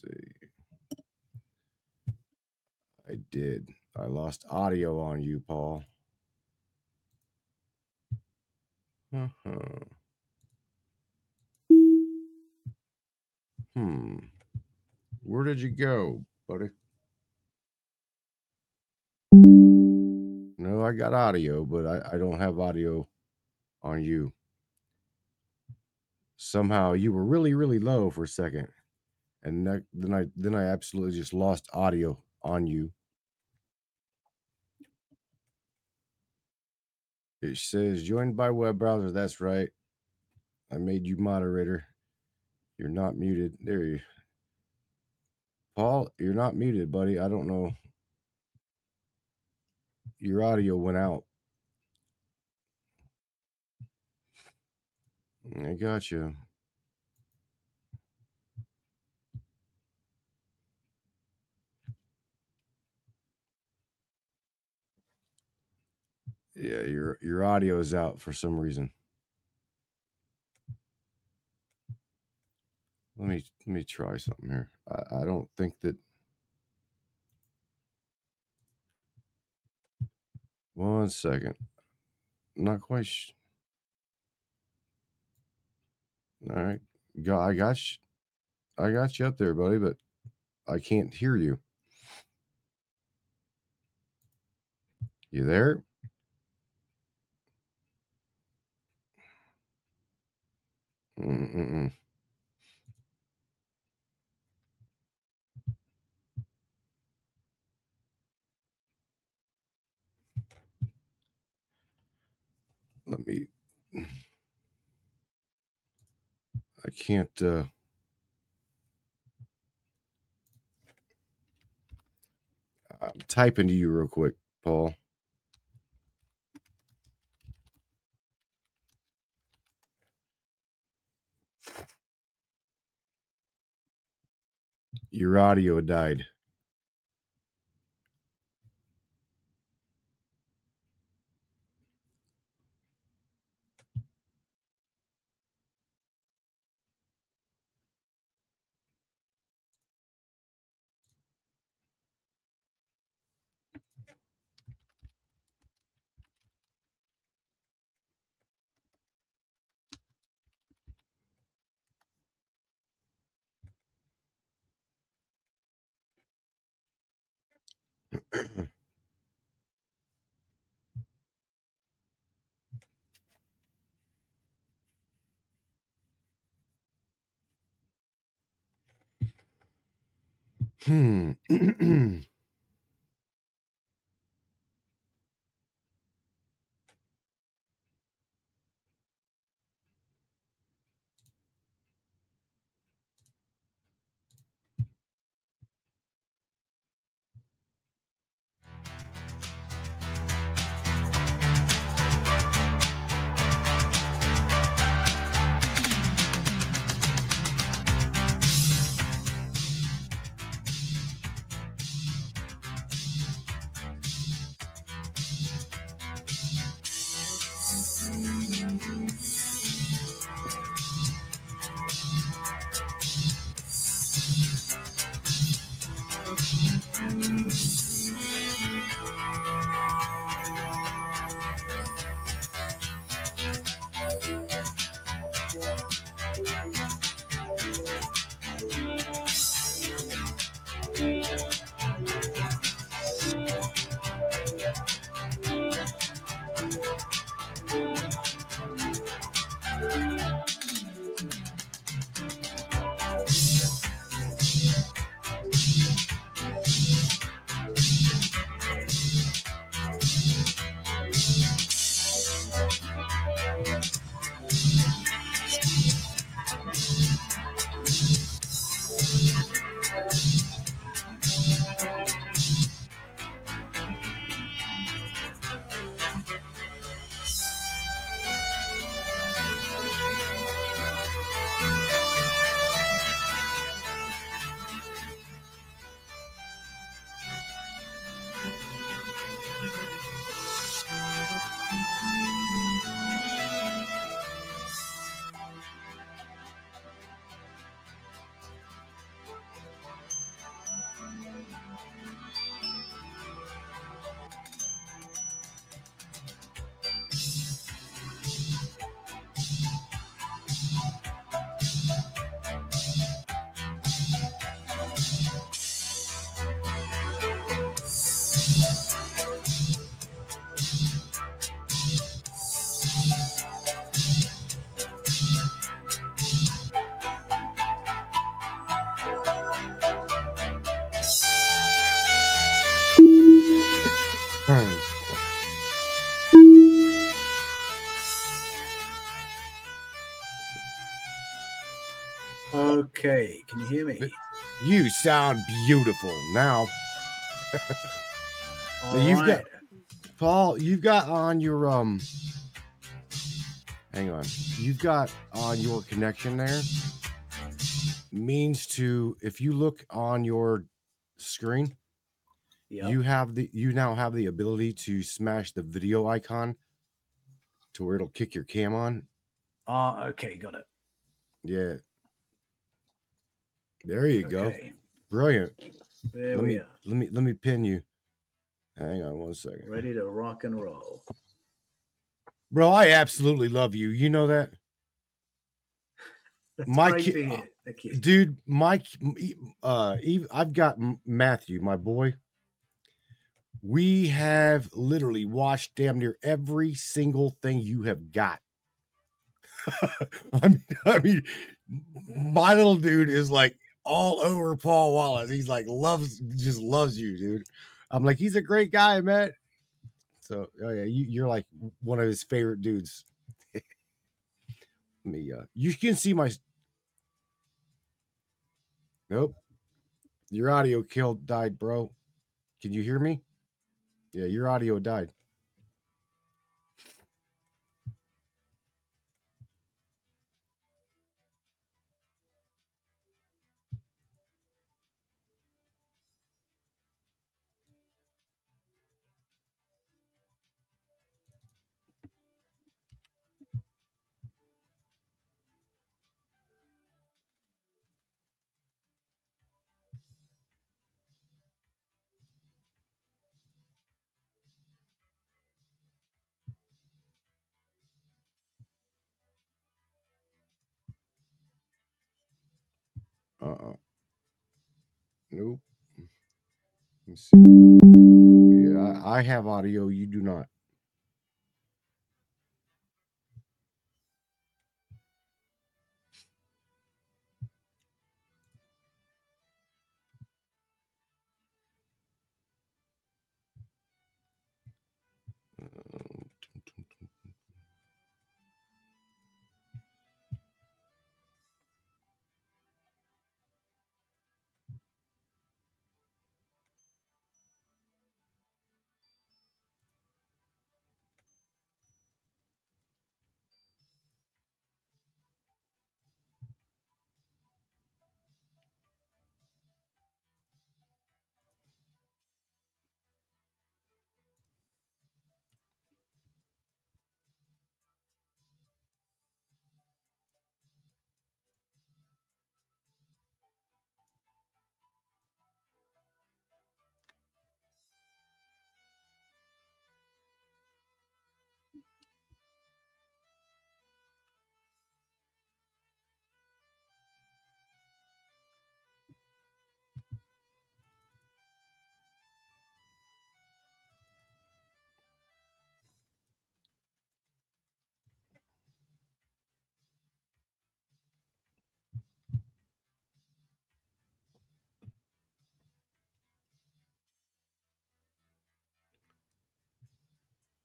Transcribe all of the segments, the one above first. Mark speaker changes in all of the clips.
Speaker 1: see. I did. I lost audio on you, Paul. Uh-huh. Hmm. Where did you go, buddy? No, I got audio, but I, I don't have audio on you. Somehow you were really, really low for a second. And that, then I then I absolutely just lost audio on you. It says joined by web browser. That's right. I made you moderator. You're not muted. There you Paul, you're not muted, buddy. I don't know. Your audio went out. I got you. Yeah, your your audio is out for some reason. Let me let me try something here. I, I don't think that. One second. Not quite. Sh- All right, got I got you. I got you up there, buddy, but I can't hear you. You there? Mm-mm-mm. Let me. I can't. uh I'm typing to you real quick, Paul. Your audio died. Hmm. ・
Speaker 2: おい! You
Speaker 1: sound beautiful now,
Speaker 2: All
Speaker 1: you've got- Paul. You've got on your um. Hang on. You've got on your connection there means to if you look on your screen,
Speaker 2: Yep.
Speaker 1: you have the you now have the ability to smash the video icon to where it'll kick your cam on.
Speaker 2: Ah, okay, got it.
Speaker 1: Yeah. There you go. Brilliant.
Speaker 2: There
Speaker 1: let
Speaker 2: we
Speaker 1: me
Speaker 2: are.
Speaker 1: let me let me pin you. Hang on one second.
Speaker 2: Ready to rock and roll.
Speaker 1: Bro, I absolutely love you. You know that?
Speaker 2: That's
Speaker 1: My
Speaker 2: great
Speaker 1: ki-
Speaker 2: to hear. Thank you.
Speaker 1: Dude, Mike uh I've got Matthew, my boy. We have literally watched damn near every single thing you have got. I mean, I mean, my little dude is like all over Paul Wallace. He's like loves, just loves you, dude. I'm like, he's a great guy, man. So, oh yeah, you, you're like one of his favorite dudes. Let me, uh, you can see my. Nope, your audio killed, died, bro. Can you hear me? Yeah, your audio died. I have audio. You do not.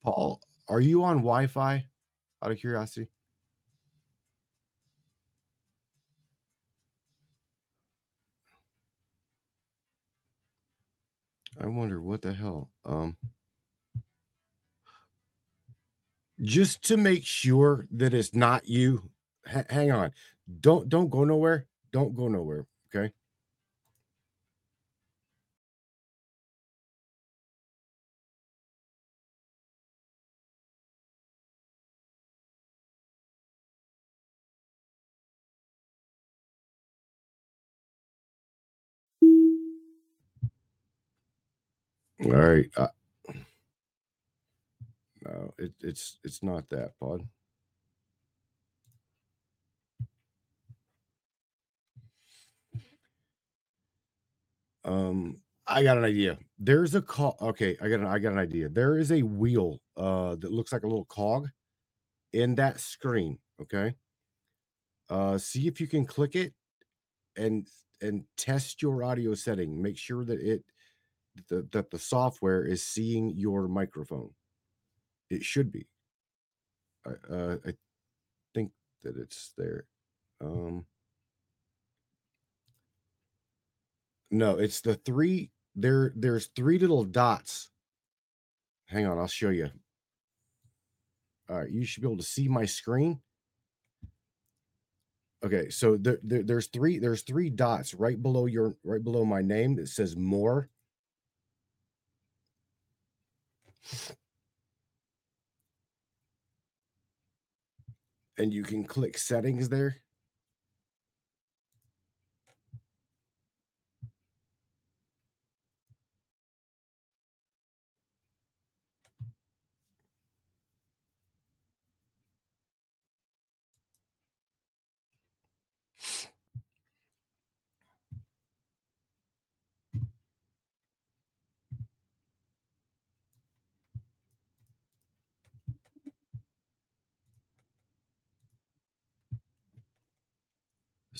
Speaker 1: Paul, Are you on Wi-Fi? Out of curiosity. I wonder what the hell. Um, just to make sure that it's not you. ha- hang on. Don't don't go nowhere. Don't go nowhere. All right. Uh, no, it, it's it's not that, pod. Um, I got an idea. There's a call. Okay, I got an I got an idea. There is a wheel uh that looks like a little cog in that screen. Okay. Uh see if you can click it and and test your audio setting. Make sure that it the, that the software is seeing your microphone. It should be. I uh I think that it's there. Um No, it's the three there there's three little dots. Hang on, I'll show you. All right, you should be able to see my screen. Okay, so there, there there's three there's three dots right below your right below my name that says more. And you can click settings there.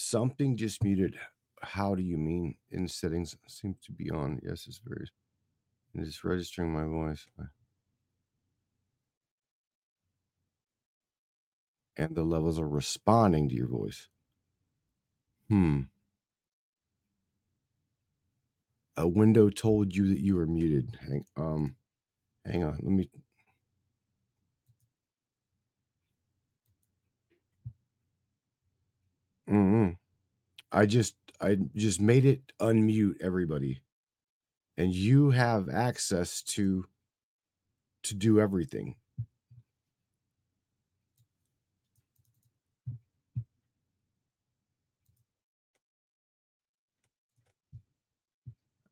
Speaker 1: Something just muted. How do you mean in settings seems to be on? Yes, it's very it's registering my voice. Uh And the levels are responding to your voice. Hmm. A window told you that you were muted. Hang, um, hang on. Let me. Mm-mm. I just I just made it unmute everybody. And you have access to to do everything.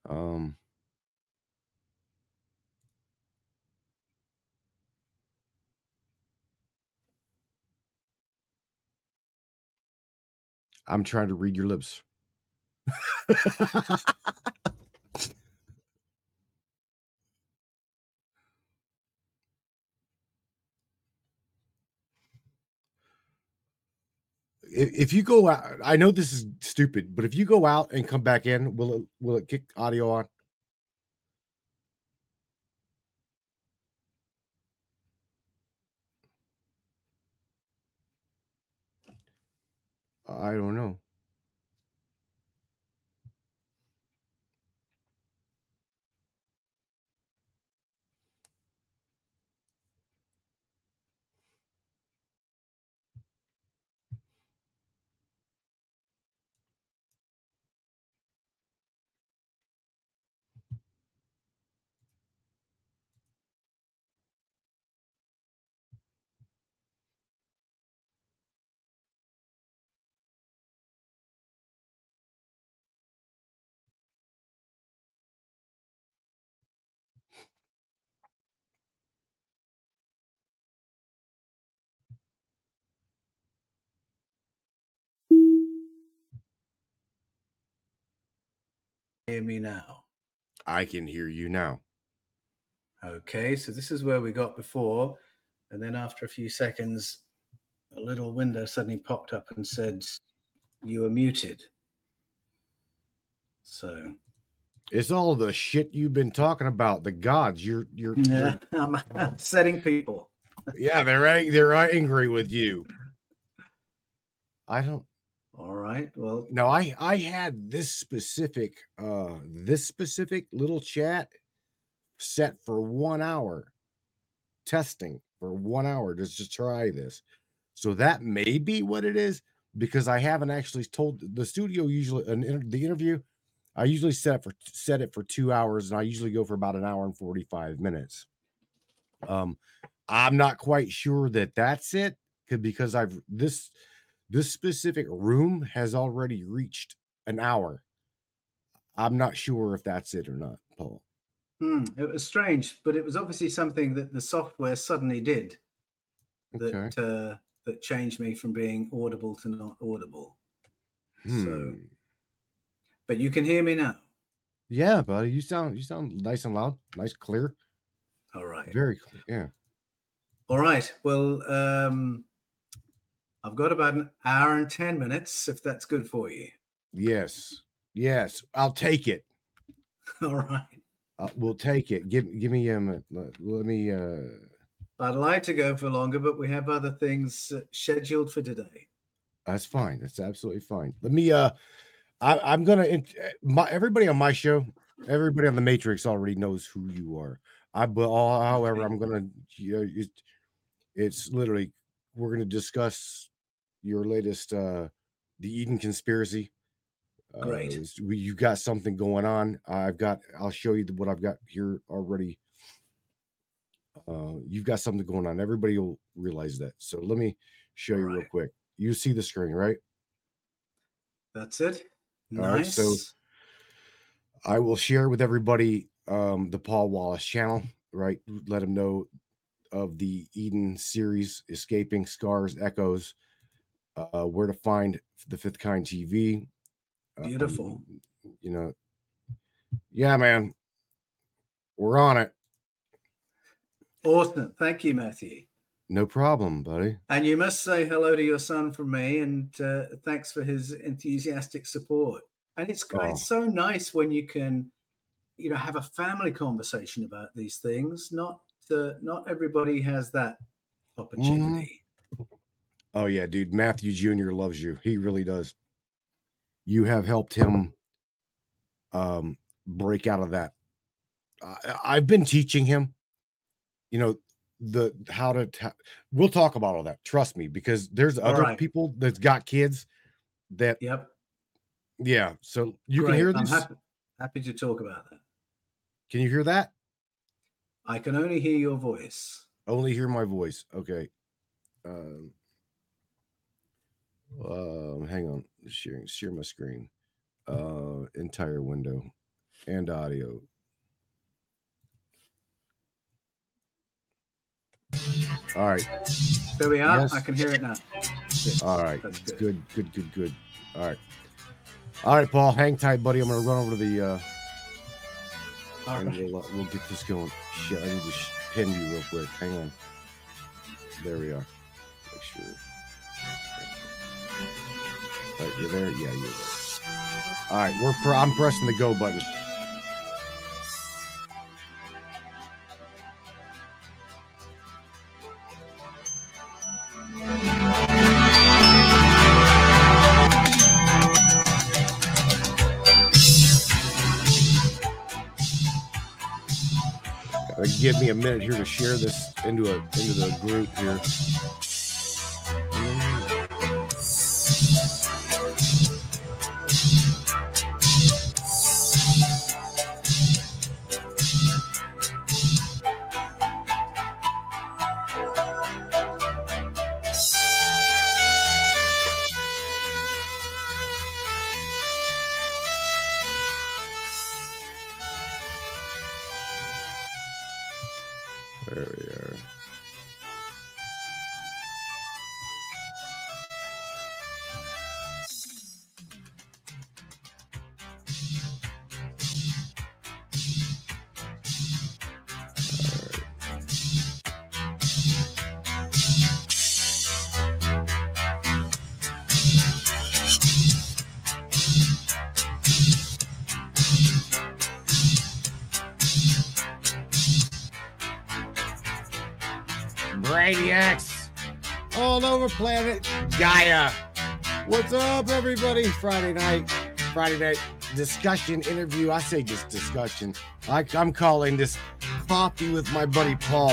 Speaker 1: Um I'm trying to read your lips. if, you go out, I know this is stupid, but if you go out and come back in, will it will it kick audio on? I don't know.
Speaker 2: Hear me now.
Speaker 1: I can hear you now.
Speaker 2: Okay, so this is where we got before. And then after a few seconds, a little window suddenly popped up and said, You were muted. So,
Speaker 1: It's all the shit you've been talking about. The gods. You're you're,
Speaker 2: yeah,
Speaker 1: you're
Speaker 2: I'm setting people.
Speaker 1: yeah, they're they're angry with you. I don't
Speaker 2: All right. Well,
Speaker 1: no, I I had this specific uh this specific little chat set for one hour testing for one hour just to try this. So that may be what it is because I haven't actually told the studio usually an inter- the interview. I usually set it for set it for two hours and I usually go for about an hour and 45 minutes. Um, I'm not quite sure that that's it because I've this this specific room has already reached an hour. I'm not sure if that's it or not, Paul.
Speaker 2: hmm, it was strange, but it was obviously something that the software suddenly did that
Speaker 1: Okay.
Speaker 2: uh, that changed me from being audible to not audible.
Speaker 1: Hmm.
Speaker 2: So, but you can hear me now.
Speaker 1: Yeah, buddy, you sound you sound nice and loud, nice, clear,
Speaker 2: All right.
Speaker 1: very clear. Yeah.
Speaker 2: All right. Well, um, I've got about an hour and 10 minutes, if that's good for you.
Speaker 1: Yes. Yes. I'll take it.
Speaker 2: All right.
Speaker 1: Uh, we'll take it. Give give me a minute. Let, let me uh
Speaker 2: I'd like to go for longer, but we have other things uh, scheduled for today.
Speaker 1: that's fine. That's absolutely fine. Let me uh I, I'm gonna uh, my everybody on my show, everybody on the Matrix already knows who you are. I but however, I'm gonna you know, it, it's literally we're gonna discuss your latest uh the Eden conspiracy.
Speaker 2: Great.
Speaker 1: Uh, we, you got something going on. I've got. I'll show you what I've got here already. Uh, you've got something going on. Everybody will realize that. So let me show you real quick. You see the screen, right?
Speaker 2: That's it.
Speaker 1: All right, so- I will share with everybody um, the Paul Wallace channel, right? Let them know of the Eden series, Escaping Scars, Echoes, uh, where to find the Fifth Kind TV.
Speaker 2: Beautiful.
Speaker 1: Um, you know, yeah, man, we're on it.
Speaker 2: Awesome. Thank you, Matthew.
Speaker 1: No problem, buddy.
Speaker 2: And you must say hello to your son from me and uh, thanks for his enthusiastic support. And it's,
Speaker 1: Oh.
Speaker 2: it's so nice when you can, you know, have a family conversation about these things. Not uh, not everybody has that opportunity.
Speaker 1: Oh yeah, dude. Matthew Jr. loves you. He really does. You have helped him um break out of that. I, I've been teaching him, you know, the how to ta- we'll talk about all that. Trust me, because there's
Speaker 2: All
Speaker 1: other
Speaker 2: right.
Speaker 1: people that's got kids that
Speaker 2: Yep.
Speaker 1: yeah. So you
Speaker 2: Great.
Speaker 1: can hear
Speaker 2: I'm
Speaker 1: this.
Speaker 2: happy, happy to talk about that.
Speaker 1: Can you hear that?
Speaker 2: I can only hear your voice.
Speaker 1: Only hear my voice. Okay. Um, um hang on. Sharing share my screen. Uh entire window and audio. All right.
Speaker 2: There we are.
Speaker 1: Yes.
Speaker 2: I can hear it now. Good.
Speaker 1: All right.
Speaker 2: That's good.
Speaker 1: Good, good, good, good. All right. All right, Paul, hang tight, buddy. I'm gonna run over to the uh
Speaker 2: All
Speaker 1: and
Speaker 2: right.
Speaker 1: we'll, uh, we'll get this going. Shit, I need to pin you real quick. Hang on. There we are. Make sure. Right, you're there. Yeah, you're there. All right, we're. Pr- I'm pressing the go button. Give me a minute here to share this into a into the group here. Planet What's up, everybody? Friday night, Friday night discussion interview. I say just discussion. I, I'm calling this coffee with my buddy Paul,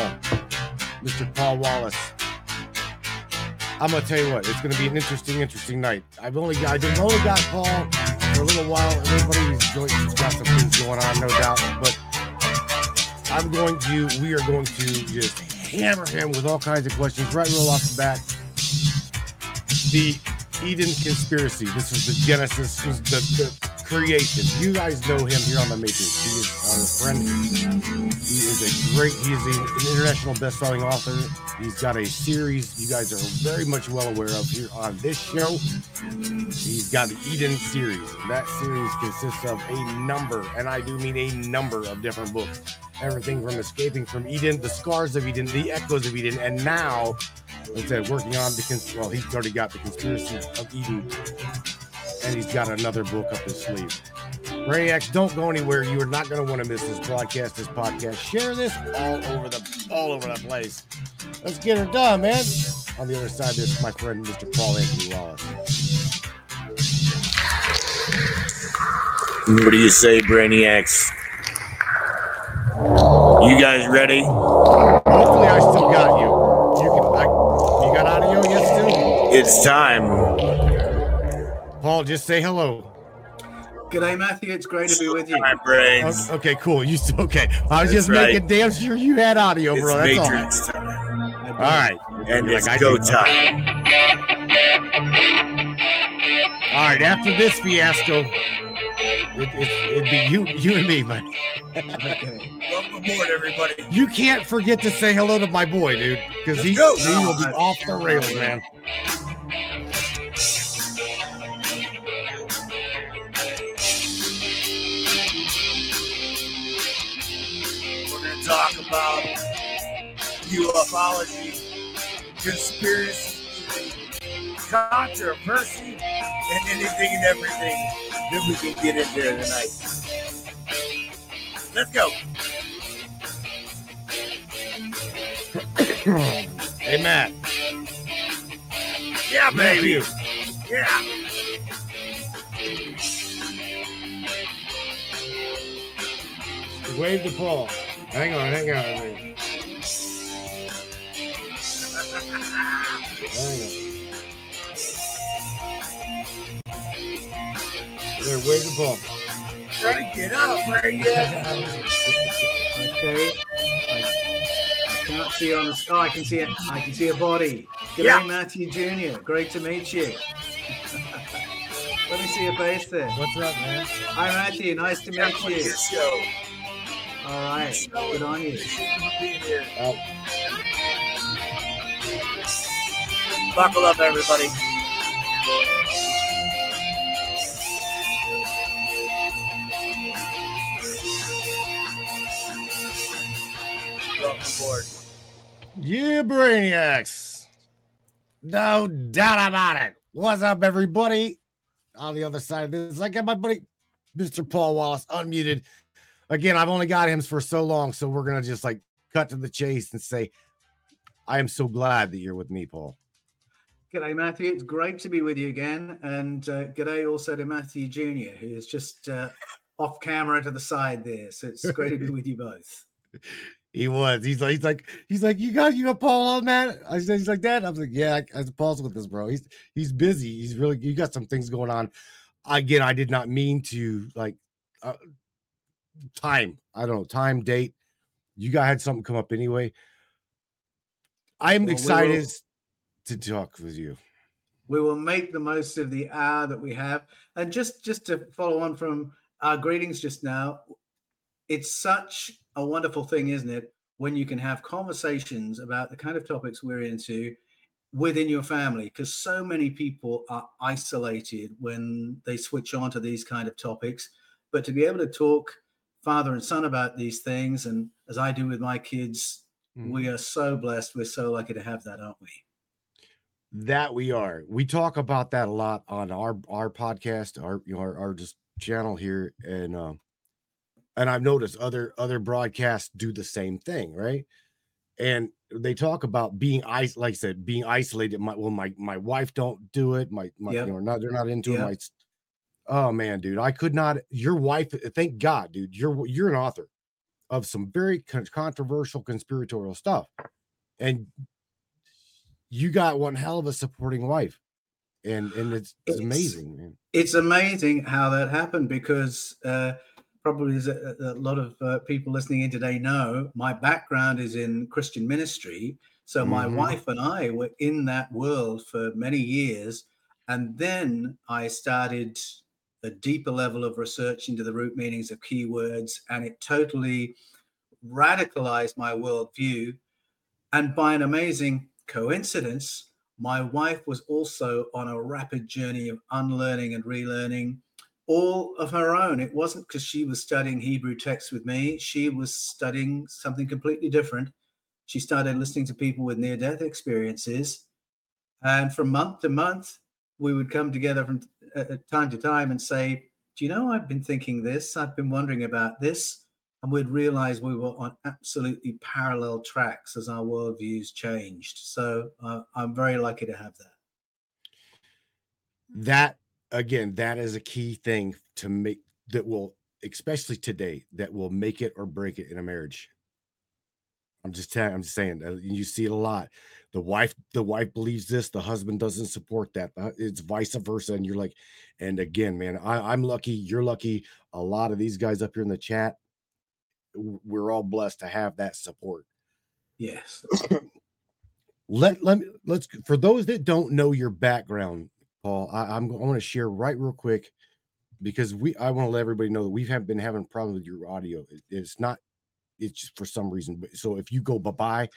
Speaker 1: Mr. Paul Wallace. I'm gonna tell you what, it's gonna be an interesting, interesting night. I've only got, I've only got Paul for a little while. Everybody's got some things going on, no doubt. But I'm going to, we are going to just hammer him with all kinds of questions right roll off the bat. The Eden conspiracy. This is the genesis, is the, the creation. You guys know him here on the Matrix. He is our friend. He is a great, he is a- an international best-selling author. He's got a series you guys are very much well aware of here on this show. He's got the Eden series. That series consists of a number, and I do mean a number of different books. Everything from escaping from Eden, the scars of Eden, the echoes of Eden, and now, I said, working on the cons- well, he's already got the conspiracy of Eden, and he's got another book up his sleeve. Brainiacs, don't go anywhere. You are not going to want to miss this broadcast, this podcast. Share this all over the all over the place. Let's get her done, man. On the other side, there's my friend, Mr. Paul Anthony Wallace.
Speaker 3: What do you say, Brainiacs? You guys ready?
Speaker 1: Hopefully, I still got you. You can. I, you got audio yet? Still,
Speaker 3: It's time.
Speaker 1: Paul, just say hello.
Speaker 2: G'day, Matthew. It's great to be with you.
Speaker 3: My brains.
Speaker 1: O- oh, Okay, cool. You still okay? I was
Speaker 3: That's
Speaker 1: just
Speaker 3: right.
Speaker 1: making damn sure you had audio,
Speaker 3: It's
Speaker 1: bro. That's all.
Speaker 3: Matrix time.
Speaker 1: All right,
Speaker 3: And
Speaker 1: Like
Speaker 3: it's
Speaker 1: I
Speaker 3: go
Speaker 1: do.
Speaker 3: time.
Speaker 1: all right. After this fiasco, it, it, it'd be you, you and me, man.
Speaker 2: Okay.
Speaker 3: Welcome aboard, everybody.
Speaker 1: You can't forget to say hello to my boy, dude, because he, he will be off the rails, man.
Speaker 3: We're to talk about ufology, conspiracy, controversy, and anything and everything that we can get in there tonight. Let's go.
Speaker 1: Hey, Matt.
Speaker 3: Yeah, baby.
Speaker 1: Matthew.
Speaker 3: Yeah.
Speaker 1: Wave the Paul. Hang on, hang on. Hang on. There, wave the Paul.
Speaker 3: Try to get up, right? Yeah.
Speaker 2: Okay. I, I can't see on the sky. I can see it. I can see a body. G'day,
Speaker 3: Yeah.
Speaker 2: Matthew Jr. Great to meet you. Let me see your face there.
Speaker 1: What's up, man?
Speaker 2: Hi, Matthew. Nice to meet you. All right. Good on you.
Speaker 3: Being here.
Speaker 1: Oh,
Speaker 3: Buckle up, everybody. Welcome aboard.
Speaker 1: yeah, Brainiacs. No doubt about it. What's up, everybody? On the other side of this, I got my buddy, Mr. Paul Wallace, unmuted. Again, I've only got him for so long, so we're gonna just like cut to the chase and say, I am so glad that you're with me, Paul.
Speaker 2: G'day, Matthew. It's great to be with you again. And uh, g'day also to Matthew Jr., who is just uh, off camera to the side there. So it's great to be with you both.
Speaker 1: He was. He's like, he's like, he's like, you got you got Paul on that. I said, he's like that. I was like, yeah, I, I Paul's with this, bro. He's he's busy. He's really you got some things going on. Again, I did not mean to like uh, time. I don't know time date. You guys had something come up anyway. I'm
Speaker 2: Well,
Speaker 1: excited
Speaker 2: will-
Speaker 1: to talk with you.
Speaker 2: we will make the most of the hour that we have and just just to follow on from our greetings just now it's such a wonderful thing isn't it when you can have conversations about the kind of topics we're into within your family because so many people are isolated when they switch on to these kind of topics but to be able to talk father and son about these things and as i do with my kids
Speaker 1: Mhm.
Speaker 2: we are so blessed we're so lucky to have that aren't we
Speaker 1: That we are. We talk about that a lot on our our podcast, our our, our just channel here, and um, and I've noticed other other broadcasts do the same thing, right? And they talk about being is like I said, being isolated. My well, my my wife don't do it. My my
Speaker 2: Yep.
Speaker 1: you know, not they're not into
Speaker 2: Yep.
Speaker 1: it. My oh man, dude, I could not. Your wife, thank God, dude. You're you're an author of some very con- controversial conspiratorial stuff, and you got one hell of a supporting wife, and and it's, it's
Speaker 2: It's-
Speaker 1: amazing, man.
Speaker 2: it's amazing how that happened because uh, probably as a, a lot of uh, people listening in today know my background is in christian ministry. So my
Speaker 1: Mhm.
Speaker 2: wife and i were in that world for many years and then i started a deeper level of research into the root meanings of keywords and it totally radicalized my worldview. And by an amazing coincidence my wife was also on a rapid journey of unlearning and relearning all of her own. It wasn't because she was studying Hebrew texts with me, she was studying something completely different. She started listening to people with near death experiences. And from month to month, we would come together from uh, time to time and say, Do you know, I've been thinking this, I've been wondering about this. And we'd realize we were on absolutely parallel tracks as our worldviews changed. So uh, I'm very lucky to have that.
Speaker 1: that again that is a key thing to make that will especially today that will make it or break it in a marriage. I'm just telling i'm just saying uh, you see it a lot. The wife the wife believes this the husband doesn't support that uh, it's vice versa and you're like and again man I, i'm lucky you're lucky a lot of these guys up here in the chat we're all blessed to have that support.
Speaker 2: Yes.
Speaker 1: let let me let's for those that don't know your background paul I, i'm i want to share right real quick because we i want to let everybody know that we have been having problems with your audio. It- it's not it's just for some reason but so if you go bye-bye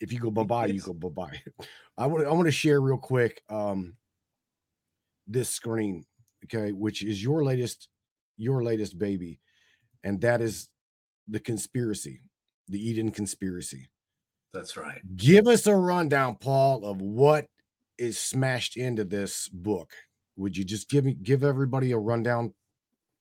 Speaker 1: if you go bye-bye you go bye-bye. I want i want to share real quick um this screen okay which is your latest your latest baby and that is the conspiracy the eden conspiracy.
Speaker 2: That's right.
Speaker 1: Give us a rundown, Paul, of what is smashed into this book. Would you just give me give everybody a rundown?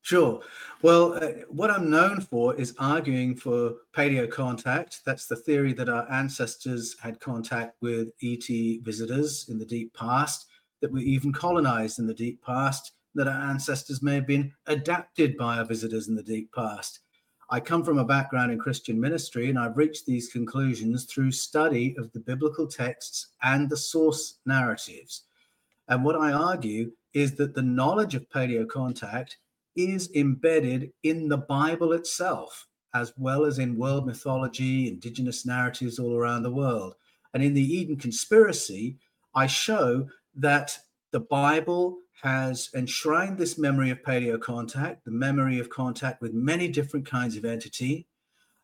Speaker 2: Sure. Well, uh, what I'm known for is arguing for paleo contact. That's the theory that our ancestors had contact with ET visitors in the deep past, that we even colonized in the deep past, that our ancestors may have been adapted by our visitors in the deep past. I come from a background in Christian ministry, and I've reached these conclusions through study of the biblical texts and the source narratives. And what I argue is that the knowledge of paleo contact is embedded in the Bible itself, as well as in world mythology, indigenous narratives all around the world. And in the Eden conspiracy, I show that the Bible has enshrined this memory of paleo contact, the memory of contact with many different kinds of entity.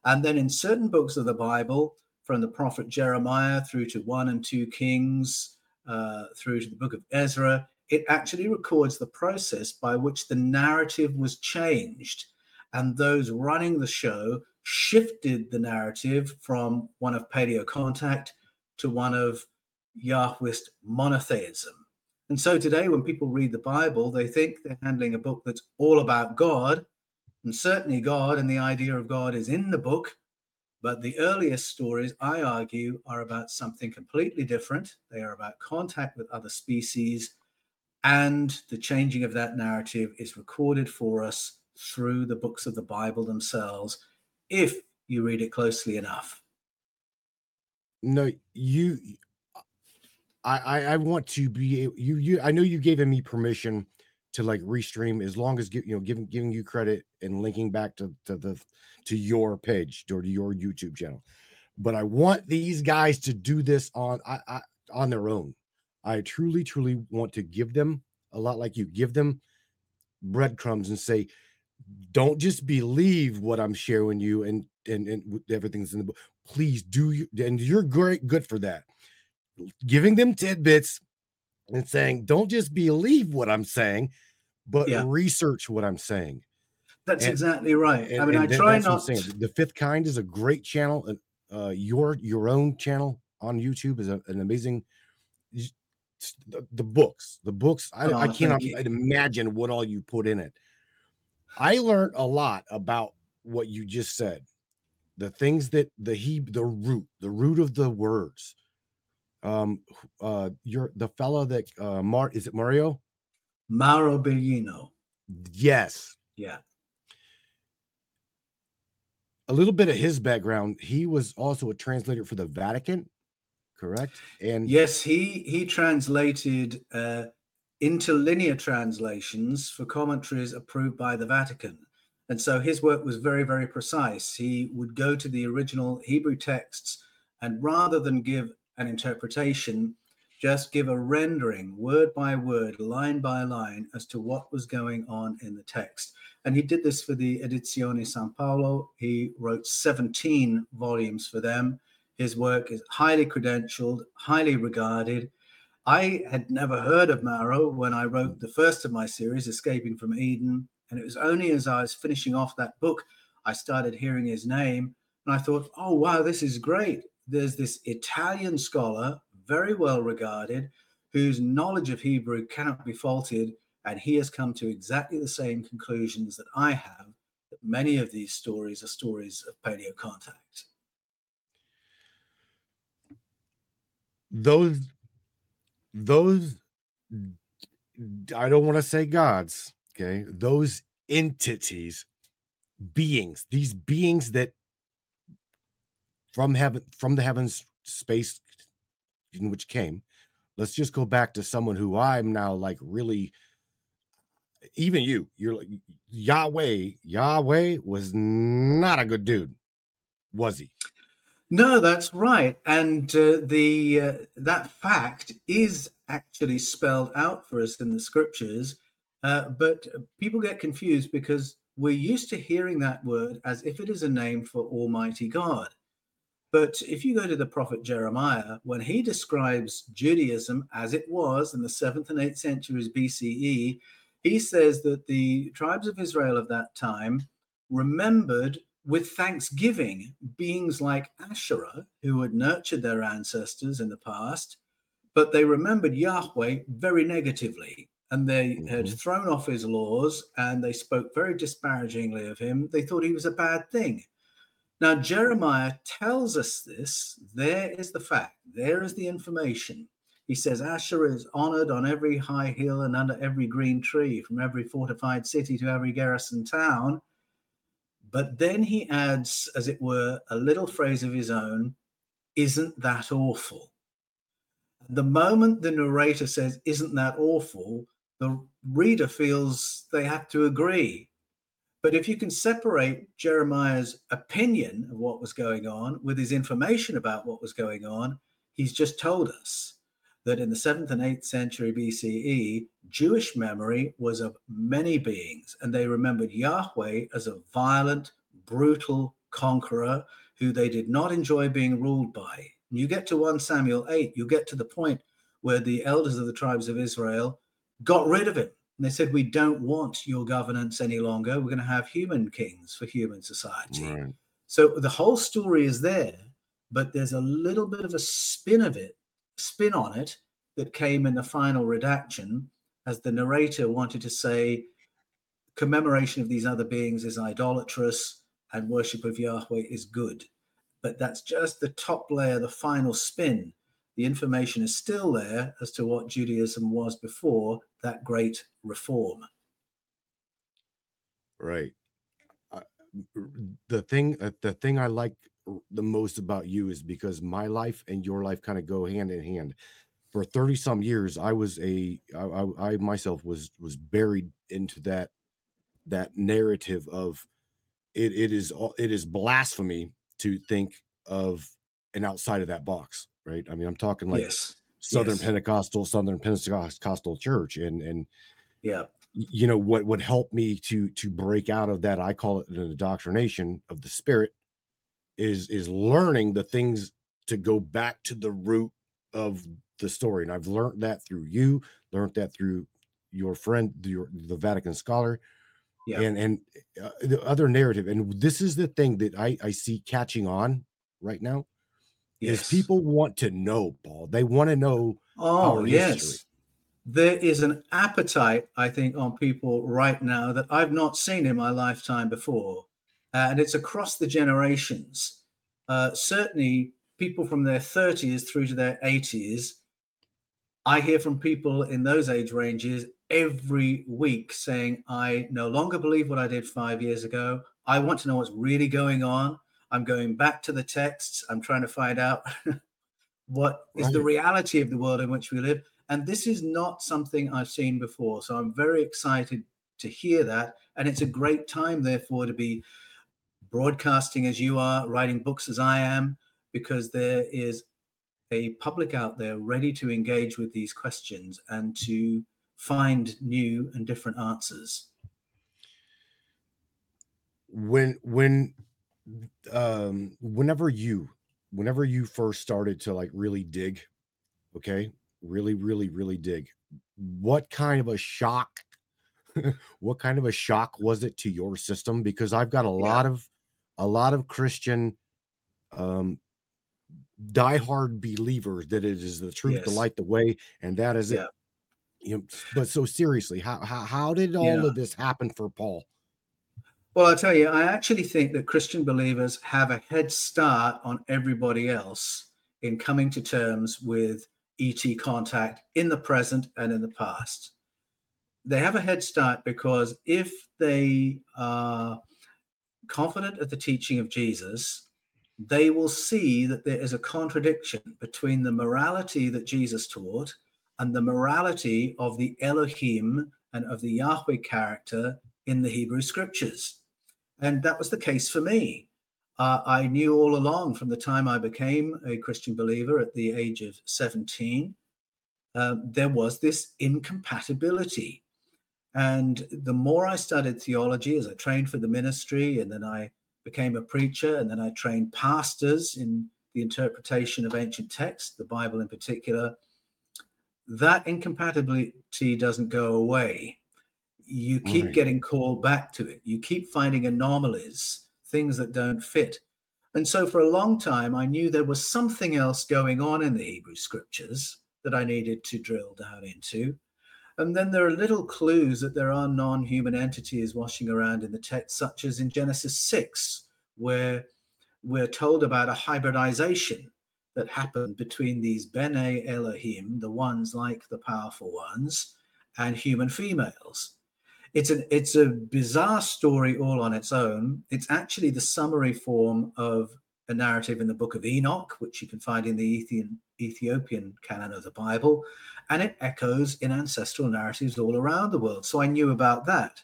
Speaker 2: And then in certain books of the Bible, from the prophet Jeremiah through to 1 and 2 Kings, uh, through to the book of Ezra, it actually records the process by which the narrative was changed. And those running the show shifted the narrative from one of paleo contact to one of Yahwist monotheism. And so today, when people read the Bible, they think they're handling a book that's all about God. And certainly, God and the idea of God is in the book. But the earliest stories, I argue, are about something completely different. They are about contact with other species. And the changing of that narrative is recorded for us through the books of the Bible themselves, if you read it closely enough.
Speaker 1: No, you I I, want to be you you I know you gave me permission to like restream as long as you know giving giving you credit and linking back to, to the to your page or to your YouTube channel. But I want these guys to do this on I, I on their own. I truly, truly want to give them a lot like you give them breadcrumbs and say, don't just believe what I'm sharing you and and and everything's in the book. Please do you and you're great good for that. Giving them tidbits and saying, don't just believe what I'm saying, but
Speaker 2: Yeah.
Speaker 1: research what I'm saying.
Speaker 2: That's
Speaker 1: And-
Speaker 2: exactly right. I
Speaker 1: And-
Speaker 2: mean, I
Speaker 1: and that-
Speaker 2: try
Speaker 1: that's what I'm
Speaker 2: not.
Speaker 1: The Fifth Kind is a great channel. and Uh, your your own channel on YouTube is a- an amazing. The, the books, the books. I,
Speaker 2: Oh,
Speaker 1: I cannot imagine what all you put in it. I learned a lot about what you just said. the things that the he the root the root of the words um uh you're the fella that uh mar is it mario
Speaker 2: Mauro Biglino.
Speaker 1: yes
Speaker 2: Yeah.
Speaker 1: a little bit of his background he was also a translator for the vatican correct and
Speaker 2: Yes, he he translated uh, interlinear translations for commentaries approved by the Vatican, and so his work was very very precise. He would go to the original Hebrew texts, and rather than give an interpretation, just give a rendering, word by word, line by line, as to what was going on in the text. And he did this for the Edizione San Paolo. He wrote 17 volumes for them. His work is highly credentialed, highly regarded. I had never heard of Mauro when I wrote the first of my series, Escaping from Eden. And it was only as I was finishing off that book, I started hearing his name. And I thought, oh, wow, this is great. There's this Italian scholar, very well regarded, whose knowledge of Hebrew cannot be faulted. And he has come to exactly the same conclusions that I have that many of these stories are stories of paleo contact.
Speaker 1: those those i don't want to say gods okay those entities beings these beings that from heaven from the heavens space in which came let's just go back to someone who i'm now like really even you you're like yahweh yahweh was not a good dude was he
Speaker 2: No, that's right, and uh, the uh, that fact is actually spelled out for us in the scriptures, uh, but people get confused because we're used to hearing that word as if it is a name for Almighty God. But if you go to the prophet Jeremiah, when he describes Judaism as it was in the seventh and eighth centuries BCE, he says that the tribes of Israel of that time remembered with thanksgiving beings like Asherah, who had nurtured their ancestors in the past, but they remembered Yahweh very negatively. And they had
Speaker 1: Mhm.
Speaker 2: thrown off his laws and they spoke very disparagingly of him. They thought he was a bad thing. Now, Jeremiah tells us this. There is the fact, there is the information. He says, Asher is honored on every high hill and under every green tree, from every fortified city to every garrison town. But then he adds, as it were, a little phrase of his own Isn't that awful? The moment the narrator says, Isn't that awful? the reader feels they have to agree. But if you can separate Jeremiah's opinion of what was going on with his information about what was going on, he's just told us that in the seventh and eighth century BCE, Jewish memory was of many beings, and they remembered Yahweh as a violent, brutal conqueror who they did not enjoy being ruled by. And you get to 1 Samuel 8, you get to the point where the elders of the tribes of Israel got rid of him. And they said, We don't want your governance any longer. We're going to have human kings for human society.
Speaker 1: right
Speaker 2: So the whole story is there, but there's a little bit of a spin of it, spin on it that came in the final redaction as the narrator wanted to say commemoration of these other beings is idolatrous and worship of Yahweh is good. But that's just the top layer, the final spin. The information is still there as to what Judaism was before that great reform.
Speaker 1: right. The thing uh, the thing i like the most about you is because my life and your life kind of go hand in hand. For 30 some years i was a I, I myself was was buried into that that narrative of it it is it is blasphemy to think of an outside of that box right i mean i'm talking like
Speaker 2: yes.
Speaker 1: southern
Speaker 2: yes.
Speaker 1: pentecostal southern pentecostal church and and
Speaker 2: Yeah.
Speaker 1: you know what would help me to to break out of that i call it an indoctrination of the spirit is is learning the things to go back to the root of the story and i've learned that through you learned that through your friend your the vatican scholar
Speaker 2: Yeah.
Speaker 1: and and uh, the other narrative and this is the thing that i i see catching on right now
Speaker 2: Yes.
Speaker 1: is people want to know paul they want to know
Speaker 2: Oh, yes.
Speaker 1: history.
Speaker 2: There is an appetite, I think, on people right now that I've not seen in my lifetime before. and it's across the generations. Uh, certainly, people from their 30s through to their 80s. I hear from people in those age ranges every week saying, I no longer believe what I did five years ago. I want to know what's really going on. I'm going back to the texts. I'm trying to find out what is the reality of the world in which we live. And this is not something I've seen before. So I'm very excited to hear that. And it's a great time, therefore, to be broadcasting as you are, writing books as I am, because there is a public out there ready to engage with these questions and to find new and different answers.
Speaker 1: when when um whenever you whenever you first started to like really dig okay really really really dig what kind of a shock what kind of a shock was it to your system because i've got a
Speaker 2: Yeah.
Speaker 1: lot of a lot of christian um diehard believers that it is the truth the light the way and that is
Speaker 2: Yeah.
Speaker 1: it you know, but so seriously how how, how did all
Speaker 2: Yeah.
Speaker 1: of this happen for paul
Speaker 2: Well, I'll tell you, I actually think that Christian believers have a head start on everybody else in coming to terms with ET contact in the present and in the past. They have a head start because if they are confident of the teaching of Jesus, they will see that there is a contradiction between the morality that Jesus taught and the morality of the Elohim and of the Yahweh character in the Hebrew scriptures. And that was the case for me. Uh, I knew all along from the time I became a Christian believer at the age of 17, uh, there was this incompatibility. And the more I studied theology as I trained for the ministry, and then I became a preacher, and then I trained pastors in the interpretation of ancient texts, the Bible in particular, that incompatibility doesn't go away. You keep
Speaker 1: Right.
Speaker 2: getting called back to it. You keep finding anomalies, things that don't fit. And so for a long time, I knew there was something else going on in the Hebrew scriptures that I needed to drill down into. And then there are little clues that there are non human entities washing around in the text, such as in Genesis 6, where we're told about a hybridization that happened between these Bene Elohim, the ones like the powerful ones, and human females. It's an it's a bizarre story all on its own. It's actually the summary form of a narrative in the book of Enoch, which you can find in the Ethiopian, Ethiopian canon of the Bible, and it echoes in ancestral narratives all around the world. So I knew about that.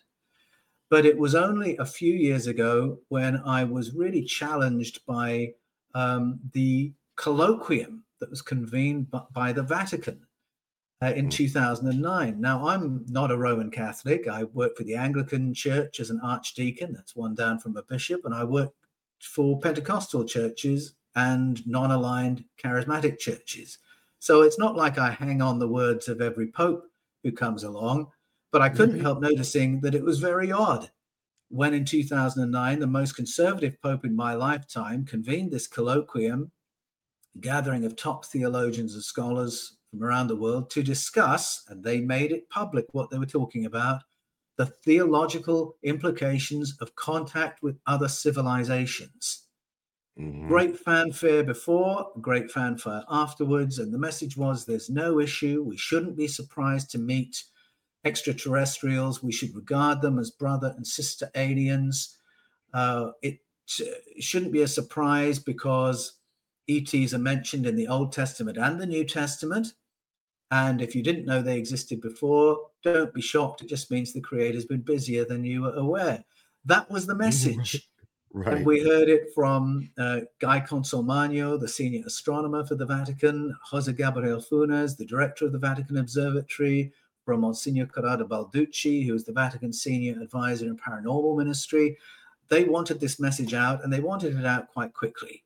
Speaker 2: But it was only a few years ago when I was really challenged by um, the colloquium that was convened b- by the Vatican uh, in
Speaker 1: Mm.
Speaker 2: 2009. Now, I'm not a Roman Catholic. I work for the Anglican Church as an archdeacon, that's one down from a bishop, and I work for Pentecostal churches and non aligned charismatic churches. So it's not like I hang on the words of every pope who comes along, but I couldn't
Speaker 1: Right.
Speaker 2: help noticing that it was very odd when in 2009 the most conservative pope in my lifetime convened this colloquium gathering of top theologians and scholars from around the world to discuss and they made it public what they were talking about the theological implications of contact with other civilizations
Speaker 1: Mhm.
Speaker 2: great fanfare before, great fanfare afterwards. And the message was there's no issue. We shouldn't be surprised to meet extraterrestrials. We should regard them as brother and sister aliens. Uh, it sh- shouldn't be a surprise because ETs are mentioned in the Old Testament and the New Testament. And if you didn't know they existed before, don't be shocked. It just means the creator's been busier than you were aware. That was the message.
Speaker 1: right
Speaker 2: And we heard it from uh, Guy Consolmagno, the senior astronomer for the Vatican, Jose Gabriel Funes, the director of the Vatican Observatory, from Monsignor Corrado Balducci, who was the Vatican senior advisor in paranormal ministry. They wanted this message out and they wanted it out quite quickly.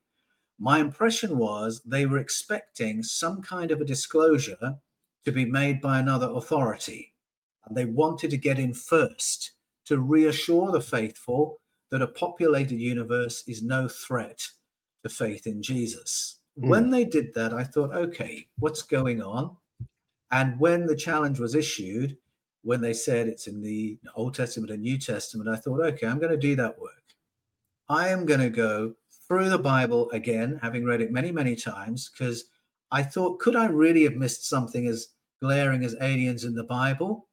Speaker 2: My impression was they were expecting some kind of a disclosure to be made by another authority. And they wanted to get in first to reassure the faithful that a populated universe is no threat to faith in Jesus. Hmm. When they did that, I thought, okay, what's going on? And when the challenge was issued, when they said it's in the Old Testament and New Testament, I thought, okay, I'm going to do that work. I am going to go through the Bible again, having read it many, many times, because I thought, could I really have missed something as glaring as aliens in the Bible?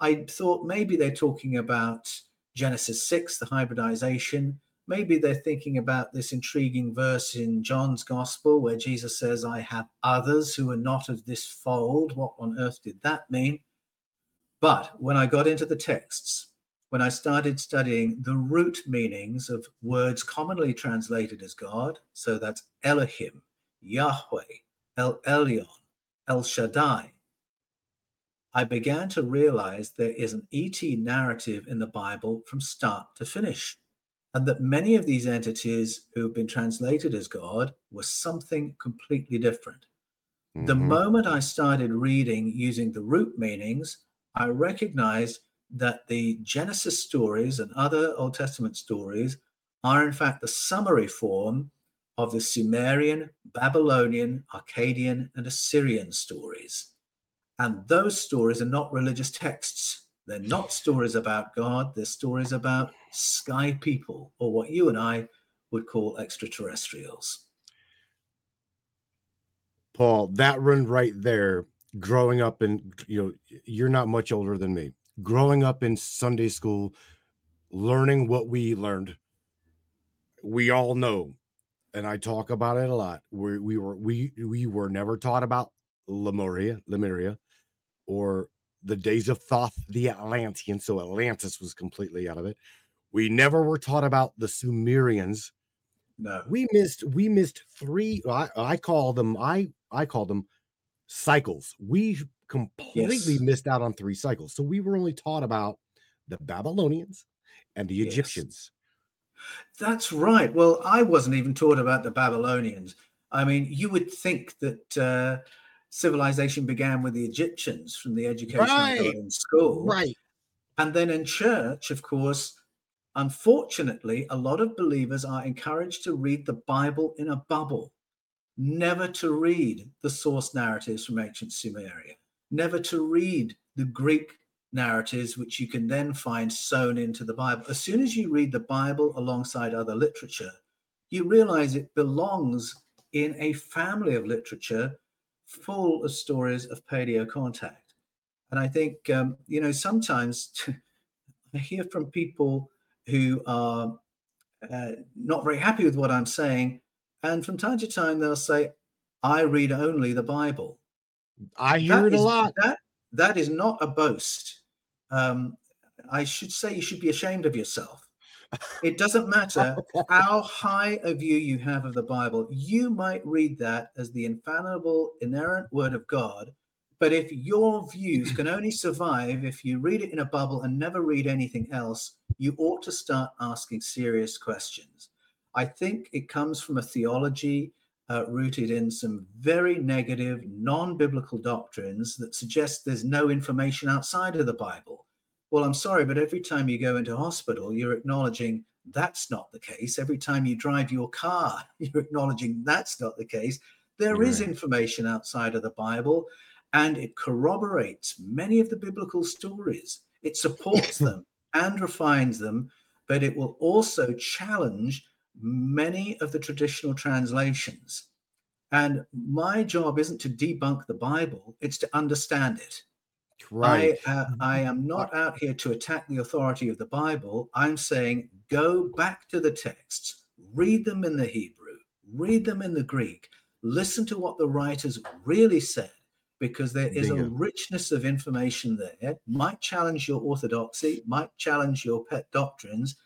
Speaker 2: I thought maybe they're talking about Genesis 6, the hybridization. Maybe they're thinking about this intriguing verse in John's gospel where Jesus says, I have others who are not of this fold. What on earth did that mean? But when I got into the texts, when I started studying the root meanings of words commonly translated as God, so that's Elohim, Yahweh, El Elyon, El Shaddai, I began to realize there is an ET narrative in the Bible from start to finish, and that many of these entities who have been translated as God were something completely different. The
Speaker 1: Mhm.
Speaker 2: moment I started reading using the root meanings, I recognized that the Genesis stories and other Old Testament stories are, in fact, the summary form of the Sumerian, Babylonian, Akkadian, and Assyrian stories. And those stories are not religious texts. They're not stories about God, they're stories about sky people, or what you and I would call extraterrestrials.
Speaker 1: Paul, that run right there, growing up in, you know, you're not much older than me. Growing up in Sunday school, learning what we learned, we all know, and I talk about it a lot. We we were we we were never taught about Lemuria, Lemuria, or the days of Thoth the Atlantean. So Atlantis was completely out of it. We never were taught about the Sumerians
Speaker 2: No.
Speaker 1: we missed we missed three I, I call them i i call them cycles we completely
Speaker 2: Yes.
Speaker 1: missed out on three cycles so we were only taught about the babylonians and the
Speaker 2: Yes.
Speaker 1: egyptians
Speaker 2: That's right. Well, I wasn't even taught about the Babylonians. I mean, you would think that uh, civilization began with the Egyptians from the education
Speaker 1: Right.
Speaker 2: in school. And then in church, of course, unfortunately, a lot of believers are encouraged to read the Bible in a bubble, never to read the source narratives from ancient Sumeria, never to read the Greek narratives, which you can then find sewn into the Bible. As soon as you read the Bible alongside other literature, you realize it belongs in a family of literature full of stories of paleo contact. And I think, um, you know, sometimes I hear from people who are uh, not very happy with what I'm saying. And from time to time, they'll say, I read only the Bible.
Speaker 1: I hear
Speaker 2: That
Speaker 1: it a lot
Speaker 2: That, that is not a boast. Um, I should say you should be ashamed of yourself. It doesn't matter how high a view you have of the Bible. You might read that as the infallible, inerrant word of God. But if your views can only survive if you read it in a bubble and never read anything else, you ought to start asking serious questions. I think it comes from a theology uh, rooted in some very negative, non biblical doctrines that suggest there's no information outside of the Bible. Well, I'm sorry, but every time you go into hospital, you're acknowledging that's not the case. Every time you drive your car, you're acknowledging that's not the case. There is
Speaker 1: Right.
Speaker 2: information outside of the Bible, and it corroborates many of the biblical stories. It supports them and refines them, but it will also challenge many of the traditional translations. And my job isn't to debunk the Bible, it's to understand it.
Speaker 1: right
Speaker 2: I, uh, I am not out here to attack the authority of the Bible. I'm saying go back to the texts, read them in the Hebrew, read them in the Greek, listen to what the writers really said, because there is a richness of information there. Might challenge your orthodoxy, might challenge your pet doctrines,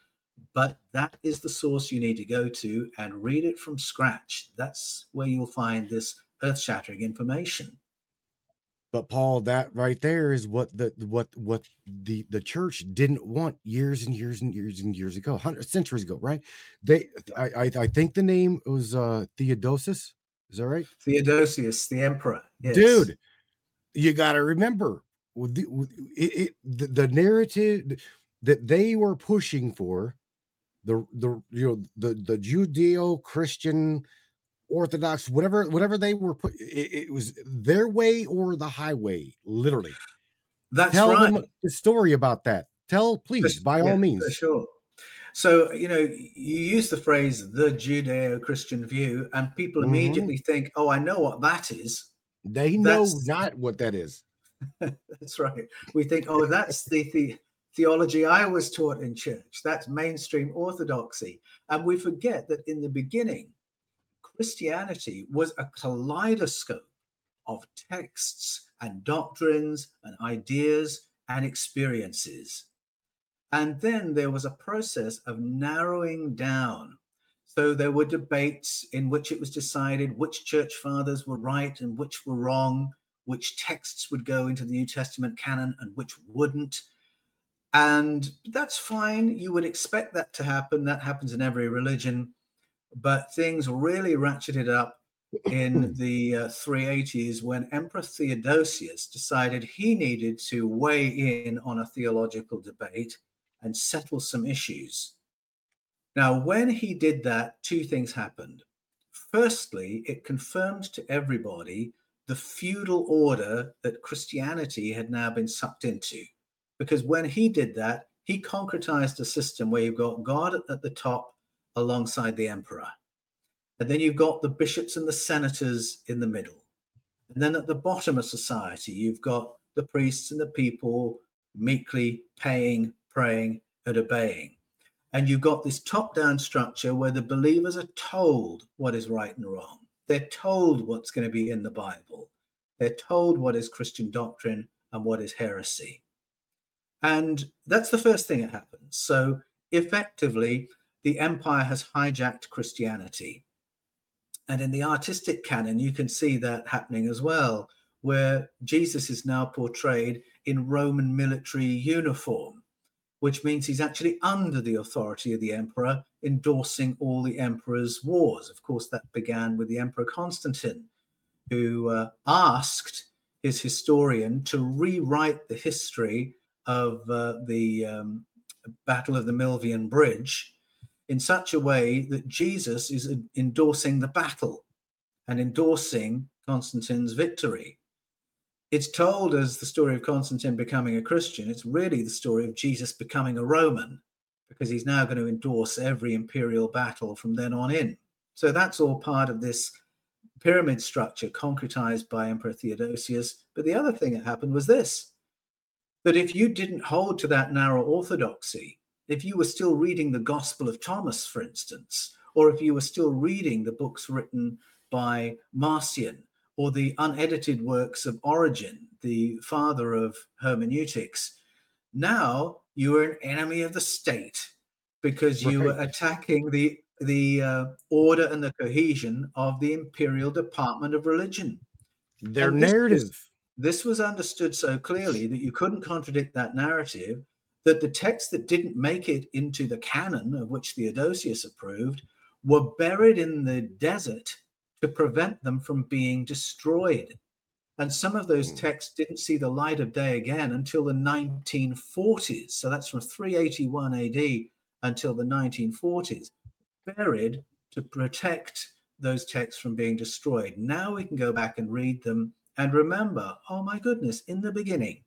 Speaker 2: but that is the source you need to go to and read it from scratch. That's where you'll find this earth shattering information.
Speaker 1: but paul that right there is what the what what the the church didn't want years and years and years and years ago hundred centuries ago right they i i, I think the name was uh theodosius is that right
Speaker 2: Theodosius, the emperor. Yes.
Speaker 1: dude you got to remember with it, it, the, the narrative that they were pushing for the the you know the the judeo-christian orthodox whatever whatever they were put it, it was their way or the highway literally
Speaker 2: That's
Speaker 1: tell
Speaker 2: right.
Speaker 1: them the story about that tell please
Speaker 2: For-
Speaker 1: by
Speaker 2: yeah,
Speaker 1: all
Speaker 2: for
Speaker 1: means
Speaker 2: sure. So, you know, you use the phrase the Judeo Christian view, and people
Speaker 1: Mhm.
Speaker 2: immediately think, oh, I know what that is.
Speaker 1: They know
Speaker 2: That's-
Speaker 1: not what that is.
Speaker 2: That's right. We think, oh, that's the, the theology I was taught in church. That's mainstream orthodoxy. And we forget that in the beginning, Christianity was a kaleidoscope of texts and doctrines and ideas and experiences. And then there was a process of narrowing down. So there were debates in which it was decided which church fathers were right and which were wrong, which texts would go into the New Testament canon and which wouldn't. And that's fine. You would expect that to happen. That happens in every religion. But things really ratcheted up in the uh, 380s when Emperor Theodosius decided he needed to weigh in on a theological debate and settle some issues. Now, when he did that, two things happened. Firstly, it confirmed to everybody the feudal order that Christianity had now been sucked into. Because when he did that, he concretized a system where you've got God at the top alongside the emperor. And then you've got the bishops and the senators in the middle. And then at the bottom of society, you've got the priests and the people meekly paying, praying, and obeying. And you've got this top down structure where the believers are told what is right and wrong. They're told what's going to be in the Bible. They're told what is Christian doctrine and what is heresy. And that's the first thing that happens. So effectively, the empire has hijacked Christianity. And in the artistic canon, you can see that happening as well, where Jesus is now portrayed in Roman military uniform, which means he's actually under the authority of the emperor, endorsing all the emperor's wars. Of course, that began with the Emperor Constantine, who uh, asked his historian to rewrite the history of uh, the um, Battle of the Milvian Bridge in such a way that Jesus is endorsing the battle and endorsing Constantine's victory. It's told as the story of Constantine becoming a Christian. It's really the story of Jesus becoming a Roman because he's now going to endorse every imperial battle from then on in. So that's all part of this pyramid structure concretized by Emperor Theodosius. But the other thing that happened was this that if you didn't hold to that narrow orthodoxy, if you were still reading the Gospel of Thomas, for instance, or if you were still reading the books written by Marcion or the unedited works of Origen, the father of hermeneutics, now you are an enemy of the state because you
Speaker 1: Right.
Speaker 2: were attacking the the uh, order and the cohesion of the imperial department of religion.
Speaker 1: Their
Speaker 2: And
Speaker 1: narrative.
Speaker 2: This was understood so clearly that you couldn't contradict that narrative, that the texts that didn't make it into the canon of which Theodosius approved were buried in the desert to prevent them from being destroyed. And some of those
Speaker 1: Mm.
Speaker 2: texts didn't see the light of day again until the 1940s. So that's from 381 AD until the 1940s, buried to protect those texts from being destroyed. Now we can go back and read them and remember oh my goodness, in the beginning,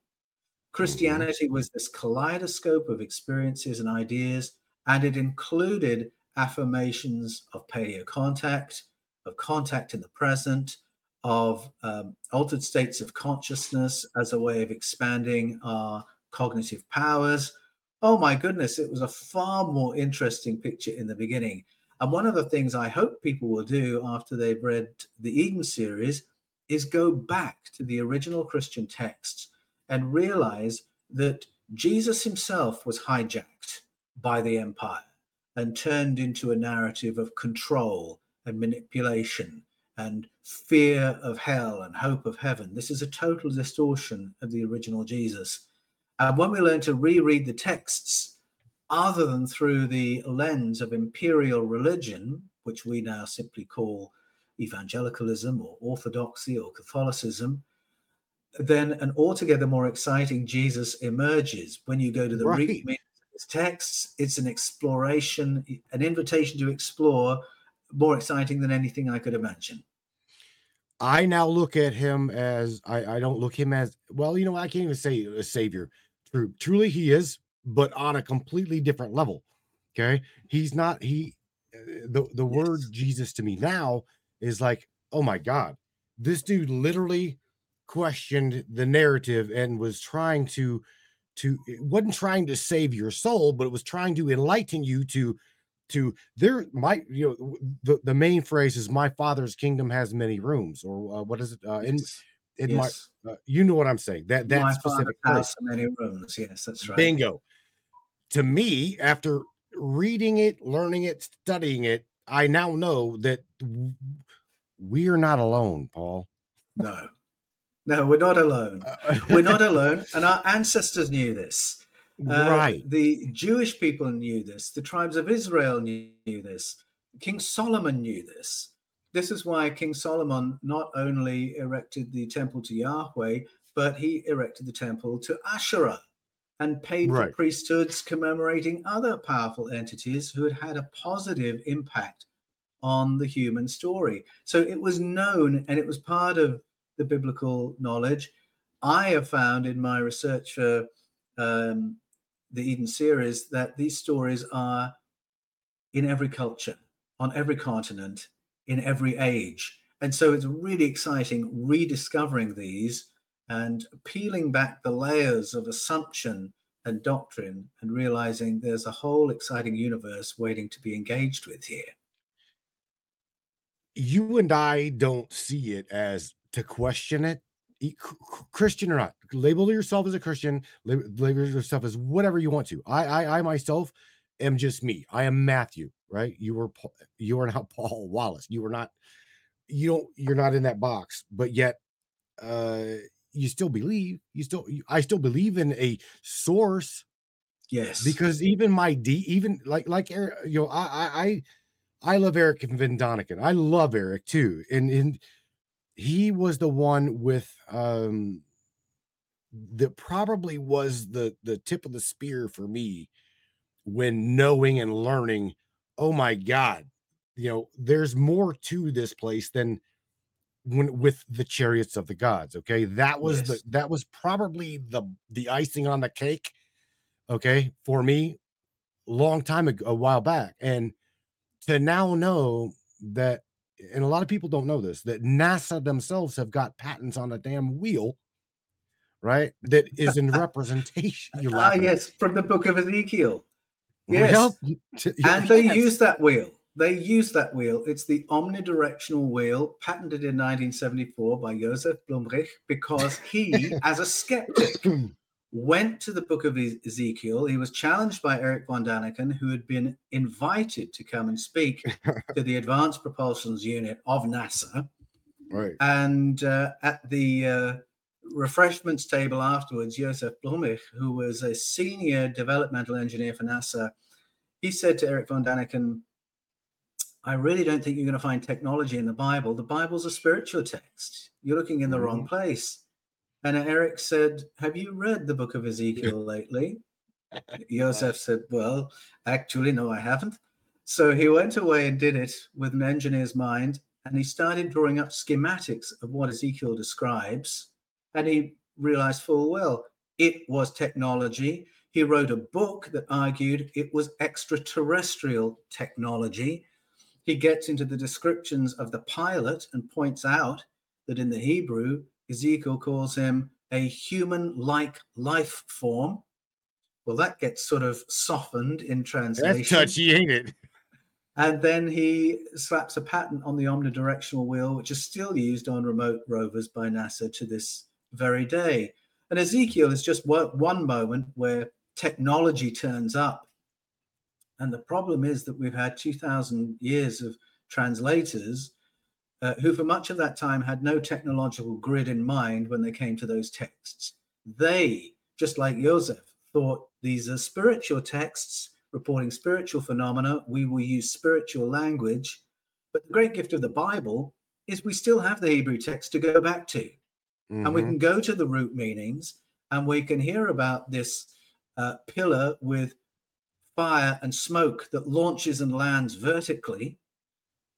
Speaker 2: Christianity was this kaleidoscope of experiences and ideas, and it included affirmations of paleo contact, of contact in the present, of um, altered states of consciousness as a way of expanding our cognitive powers. Oh my goodness, it was a far more interesting picture in the beginning. And one of the things I hope people will do after they've read the Eden series is go back to the original Christian texts and realize that Jesus himself was hijacked by the empire and turned into a narrative of control and manipulation and fear of hell and hope of heaven. This is a total distortion of the original Jesus. And when we learn to reread the texts other than through the lens of imperial religion, which we now simply call evangelicalism or orthodoxy or Catholicism, then an altogether more exciting Jesus emerges. When you go to the
Speaker 1: Right.
Speaker 2: his texts, it's an exploration, an invitation to explore, more exciting than anything I could imagine.
Speaker 1: I now look at him as I, I don't look him as well, you know, I can't even say a savior. True, truly he is, but on a completely different level. Okay, he's not he. uh, The the word Jesus to me now is like, oh my god, this dude literally questioned the narrative and was trying to to it wasn't trying to save your soul, but it was trying to enlighten you to to there my you know the, the main phrase is my father's kingdom has many rooms or uh, what is it uh, in in
Speaker 2: Yes.
Speaker 1: my uh, you know what I'm saying that that
Speaker 2: My
Speaker 1: specific phrase.
Speaker 2: many rooms. Yes, that's right.
Speaker 1: Bingo. To me, after reading it, learning it, studying it, I now know that w- we are not alone, Paul.
Speaker 2: No, no, we're not alone. We're not alone, and our ancestors knew this. Uh,
Speaker 1: right.
Speaker 2: The Jewish people knew this. The tribes of Israel knew, knew this. King Solomon knew this. This is why King Solomon not only erected the temple to Yahweh, but he erected the temple to Asherah and paid
Speaker 1: Right.
Speaker 2: for priesthoods commemorating other powerful entities who had had a positive impact on the human story. So it was known and it was part of the biblical knowledge. I have found in my research for um, the Eden series that these stories are in every culture, on every continent, in every age. And so it's really exciting rediscovering these and peeling back the layers of assumption and doctrine and realizing there's a whole exciting universe waiting to be engaged with here.
Speaker 1: You and I don't see it as to question it, Christian or not. Label yourself as a Christian, label yourself as whatever you want to. I, I, I myself am just me. I am Matthew, right? You were, you are not Paul Wallis. You are not, you don't, you're not in that box, but yet, uh, you still believe. You still, I still believe in a source
Speaker 2: Yes.
Speaker 1: because even my D, even like like you know, I I I, I love Eric von Daniken. I love Eric too, and and he was the one with um that probably was the the tip of the spear for me when knowing and learning. Oh my God, you know, there's more to this place than when with the chariots of the gods. Okay, that was the that was probably the the icing on the cake okay for me long time ago a while back and to now know that and a lot of people don't know this that nasa themselves have got patents on a damn wheel right that is in representation you're
Speaker 2: ah, yes, from the book of Ezekiel.
Speaker 1: Well,
Speaker 2: yes.
Speaker 1: t-
Speaker 2: and they
Speaker 1: yes.
Speaker 2: use that wheel. They use that wheel. It's the omnidirectional wheel patented in 1974 by Josef Blumrich because he, as a skeptic, went to the book of Ezekiel. He was challenged by Eric von Daniken, who had been invited to come and speak to the Advanced Propulsions Unit of NASA.
Speaker 1: right
Speaker 2: And uh, at the uh, refreshments table afterwards, Josef Blumrich, who was a senior developmental engineer for NASA, he said to Eric von Daniken, I really don't think you're going to find technology in the Bible. The Bible's a spiritual text. You're looking in the wrong place. And Eric said, Have you read the book of Ezekiel lately? Joseph said, Well, actually, no, I haven't. So he went away and did it with an engineer's mind, and he started drawing up schematics of what Ezekiel describes. And he realized full well it was technology. He wrote a book that argued it was extraterrestrial technology. He gets into the descriptions of the pilot and points out that in the Hebrew, Ezekiel calls him a human like life form. Well, that gets sort of softened in translation.
Speaker 1: that's touchy ain't it
Speaker 2: And then he slaps a patent on the omnidirectional wheel, which is still used on remote rovers by NASA to this very day. And Ezekiel is just one one moment where technology turns up. And the problem is that we've had 2,000 years of translators uh, who, for much of that time, had no technological grid in mind when they came to those texts. They, just like Joseph, thought these are spiritual texts reporting spiritual phenomena. We will use spiritual language. But the great gift of the Bible is we still have the Hebrew text to go back to. And we
Speaker 1: Mhm.
Speaker 2: can go to the root meanings and we can hear about this uh, pillar with fire and smoke that launches and lands vertically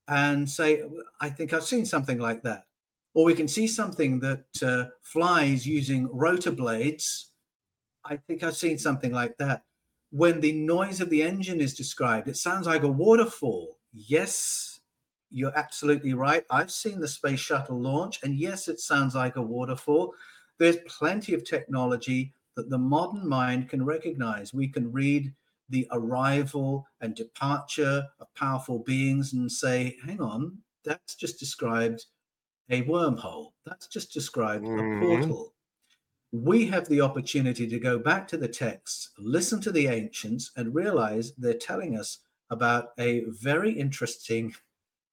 Speaker 2: and say, I think I've seen something like that. Or we can see something that uh, flies using rotor blades. I think I've seen something like that. when the noise of the engine is described, it sounds like a waterfall. Yes, you're absolutely right. I've seen the space shuttle launch, and yes, it sounds like a waterfall. There's plenty of technology that the modern mind can recognize. We can read the arrival and departure of powerful beings and say, hang on, that's just described a wormhole. That's just described
Speaker 1: Mhm.
Speaker 2: a portal. We have the opportunity to go back to the texts, listen to the ancients, and realize they're telling us about a very interesting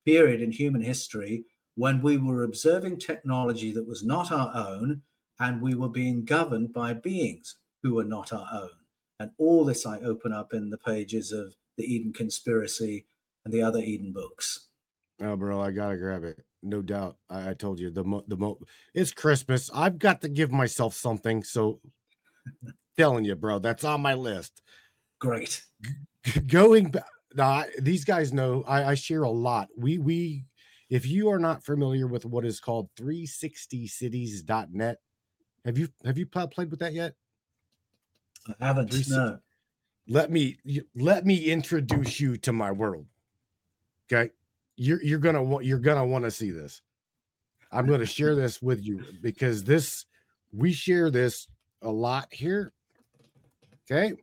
Speaker 2: period in human history when we were observing technology that was not our own and we were being governed by beings who were not our own. And all this I open up in the pages of the Eden Conspiracy and the other Eden books.
Speaker 1: Oh, bro, I gotta grab it. No doubt. I, I told you the mo- the mo- it's Christmas. I've got to give myself something. So, telling you, bro, that's on my list.
Speaker 2: Great.
Speaker 1: Going back, nah, these guys know I, I share a lot. We we, if you are not familiar with what is called 360cities.net, have you have you played with that yet?
Speaker 2: I haven't.
Speaker 1: 360
Speaker 2: No.
Speaker 1: let me let me introduce you to my world. Okay, you're you're gonna want you're gonna want to see this. I'm gonna share this with you because this we share this a lot here. Okay,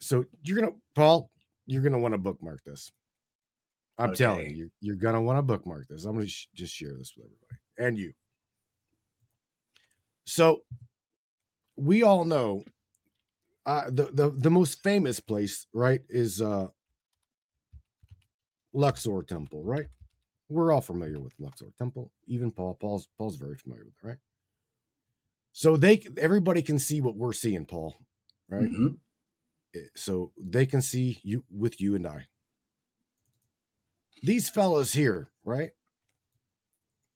Speaker 1: so you're gonna Paul, you're gonna want to bookmark this. I'm telling
Speaker 2: Okay.
Speaker 1: you, you're, you're gonna want to bookmark this. I'm gonna sh- just share this with everybody and you. So we all know uh the, the the most famous place right is uh luxor temple right? We're all familiar with luxor temple. Even paul paul's paul's very familiar with it right? So they everybody can see what we're seeing paul right?
Speaker 2: Mhm.
Speaker 1: Eh, so they can see you with you and i. These fellows here right?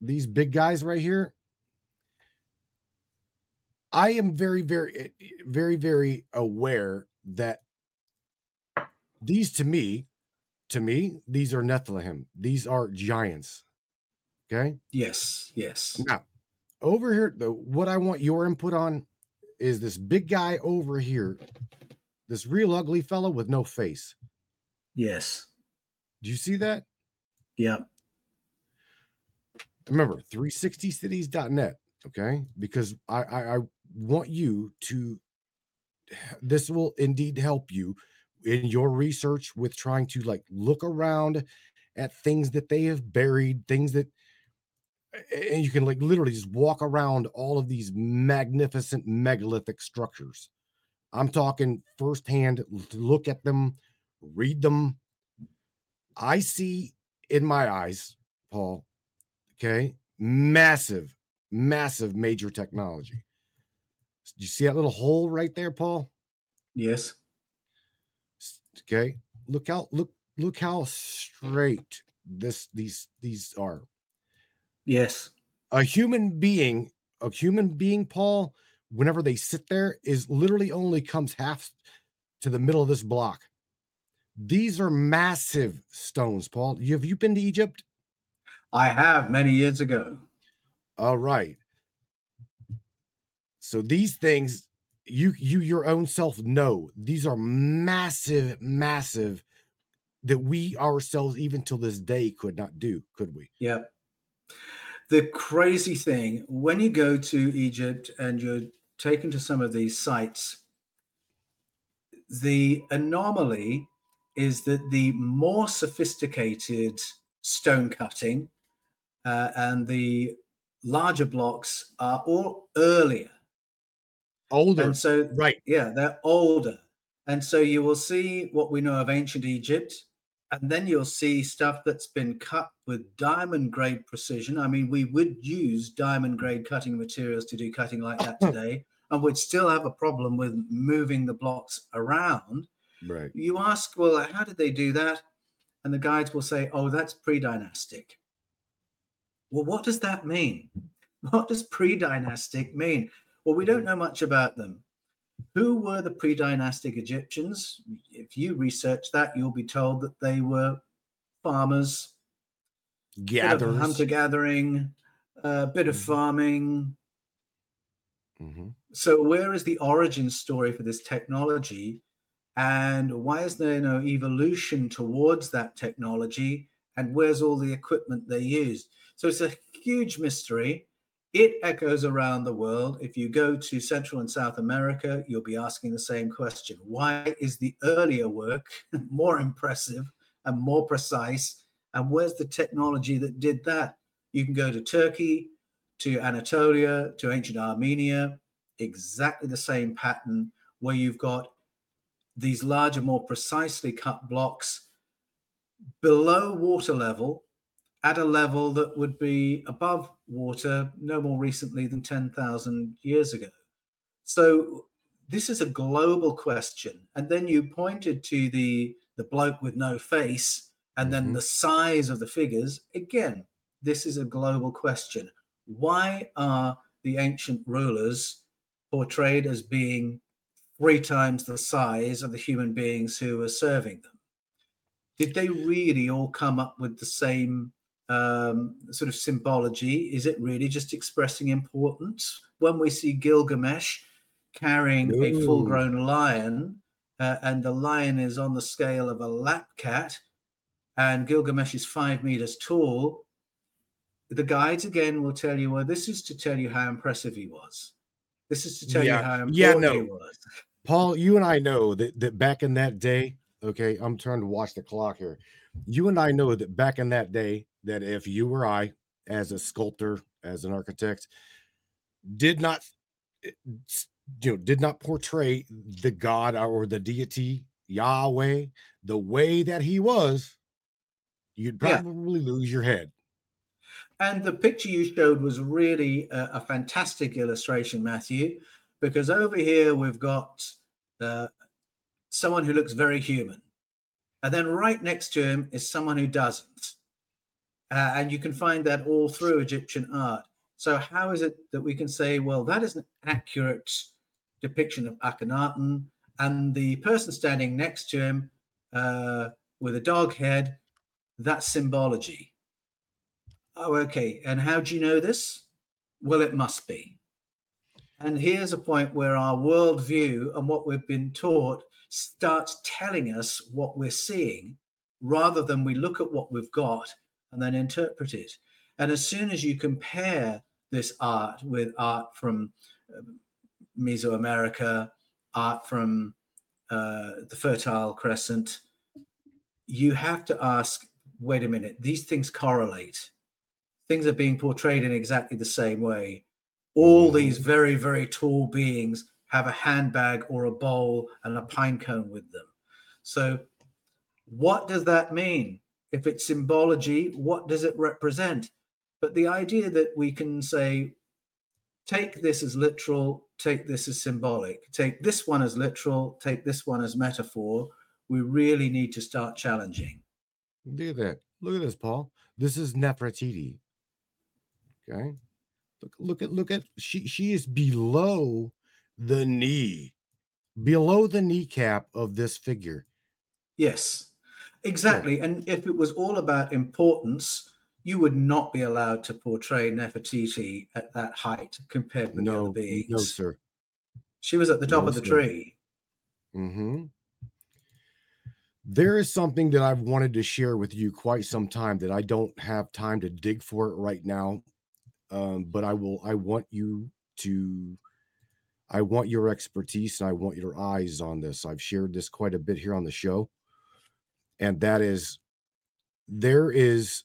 Speaker 1: These big guys right here i am very very very very aware that these to me to me these are nephilim these are giants okay
Speaker 2: Yes. Yes.
Speaker 1: now over here the what i want your input on is this big guy over here this real ugly fellow with no face
Speaker 2: Yes.
Speaker 1: do you see that
Speaker 2: Yeah.
Speaker 1: remember 360cities.net okay because I, I i want you to this will indeed help you in your research with trying to like look around at things that they have buried things that and you can like literally just walk around all of these magnificent megalithic structures. I'm talking firsthand look at them read them. I see in my eyes paul okay massive massive major technology you see that little hole right there paul
Speaker 2: Yes.
Speaker 1: Okay look out! look look how straight this these these are
Speaker 2: Yes.
Speaker 1: a human being a human being paul whenever they sit there is literally only comes half to the middle of this block these are massive stones paul you, have you been to egypt
Speaker 2: I have many years ago.
Speaker 1: all right so these things you you your own self know these are massive massive that we ourselves even till this day could not do could we
Speaker 2: Yeah. The crazy thing when you go to Egypt and you're taken to some of these sites, the anomaly is that the more sophisticated stone cutting uh, and the larger blocks are all earlier.
Speaker 1: Older
Speaker 2: And so
Speaker 1: right
Speaker 2: yeah, they're older. And so you will see what we know of ancient Egypt, and then you'll see stuff that's been cut with diamond grade precision. I mean, we would use diamond grade cutting materials to do cutting like that hmm. today, and we'd still have a problem with moving the blocks around.
Speaker 1: right
Speaker 2: You ask, well, how did they do that? And the guides will say, oh, that's pre dynastic. Well, what does that mean? What does pre dynastic mean? Well, we don't know much about them. Who were the pre dynastic Egyptians? If you research that, you'll be told that they were farmers,
Speaker 1: gatherers
Speaker 2: hunter gathering, a bit of
Speaker 1: Mhm.
Speaker 2: farming.
Speaker 1: Mhm.
Speaker 2: So, where is the origin story for this technology? And why is there no evolution towards that technology? And where's all the equipment they used? So it's a huge mystery. It echoes around the world. If you go to Central and South America, you'll be asking the same question Why is the earlier work more impressive and more precise? And where's the technology that did that? You can go to Turkey, to Anatolia, to ancient Armenia, exactly the same pattern where you've got these larger, more precisely cut blocks below water level at a level that would be above water no more recently than 10,000 years ago. So this is a global question. And then you pointed to the, the bloke with no face and then
Speaker 1: Mhm.
Speaker 2: the size of the figures. Again, this is a global question. Why are the ancient rulers portrayed as being three times the size of the human beings who were serving them? Did they really all come up with the same um, sort of symbology? Is it really just expressing importance? When we see Gilgamesh carrying a full grown lion, uh, and the lion is on the scale of a lap cat, and Gilgamesh is five meters tall, the guides again will tell you, well, this is to tell you how impressive he was. This is to tell
Speaker 1: Yeah.
Speaker 2: you how important
Speaker 1: Yeah,
Speaker 2: he was.
Speaker 1: Paul, you and I know that, that back in that day, okay, I'm trying to watch the clock here. You and I know that back in that day, that if you or I, as a sculptor, as an architect, did not, eh, you know, did not portray the God or the deity Yahweh the way that he was, you'd
Speaker 2: Yeah.
Speaker 1: probably lose your head.
Speaker 2: And the picture you showed was really a, a fantastic illustration, Matthew, because over here we've got uh, someone who looks very human. And then right next to him is someone who doesn't. Uh, and you can find that all through Egyptian art. So, how is it that we can say, well, that is an accurate depiction of Akhenaten, and the person standing next to him uh, with a dog head, that's symbology? Oh, okay. And how do you know this? Well, it must be. And here's a point where our worldview and what we've been taught starts telling us what we're seeing rather than we look at what we've got and then interpret it. And as soon as you compare this art with art from um, Mesoamerica, art from uh, the Fertile Crescent, you have to ask wait a minute, these things correlate. Things are being portrayed in exactly the same way. All these very, very tall beings have a handbag or a bowl and a pine cone with them. So, what does that mean? If it's symbology, what does it represent? But the idea that we can say, take this as literal, take this as symbolic, take this one as literal, take this one as metaphor, we really need to start challenging.
Speaker 1: Look at that. Look at this, Paul. This is Nefertiti. Okay. Look, look at look at she she is below the knee, below the kneecap of this figure.
Speaker 2: Yes, exactly. And if it was all about importance, you would not be allowed to portray Nefertiti at that height compared with the other
Speaker 1: No,
Speaker 2: beings.
Speaker 1: no, sir.
Speaker 2: She was at the top
Speaker 1: No,
Speaker 2: of the
Speaker 1: sir.
Speaker 2: tree.
Speaker 1: hmm There is something that I've wanted to share with you quite some time that I don't have time to dig for it right now. Um, but I will, I want you to, I want your expertise and I want your eyes on this. I've shared this quite a bit here on the show. And that is there is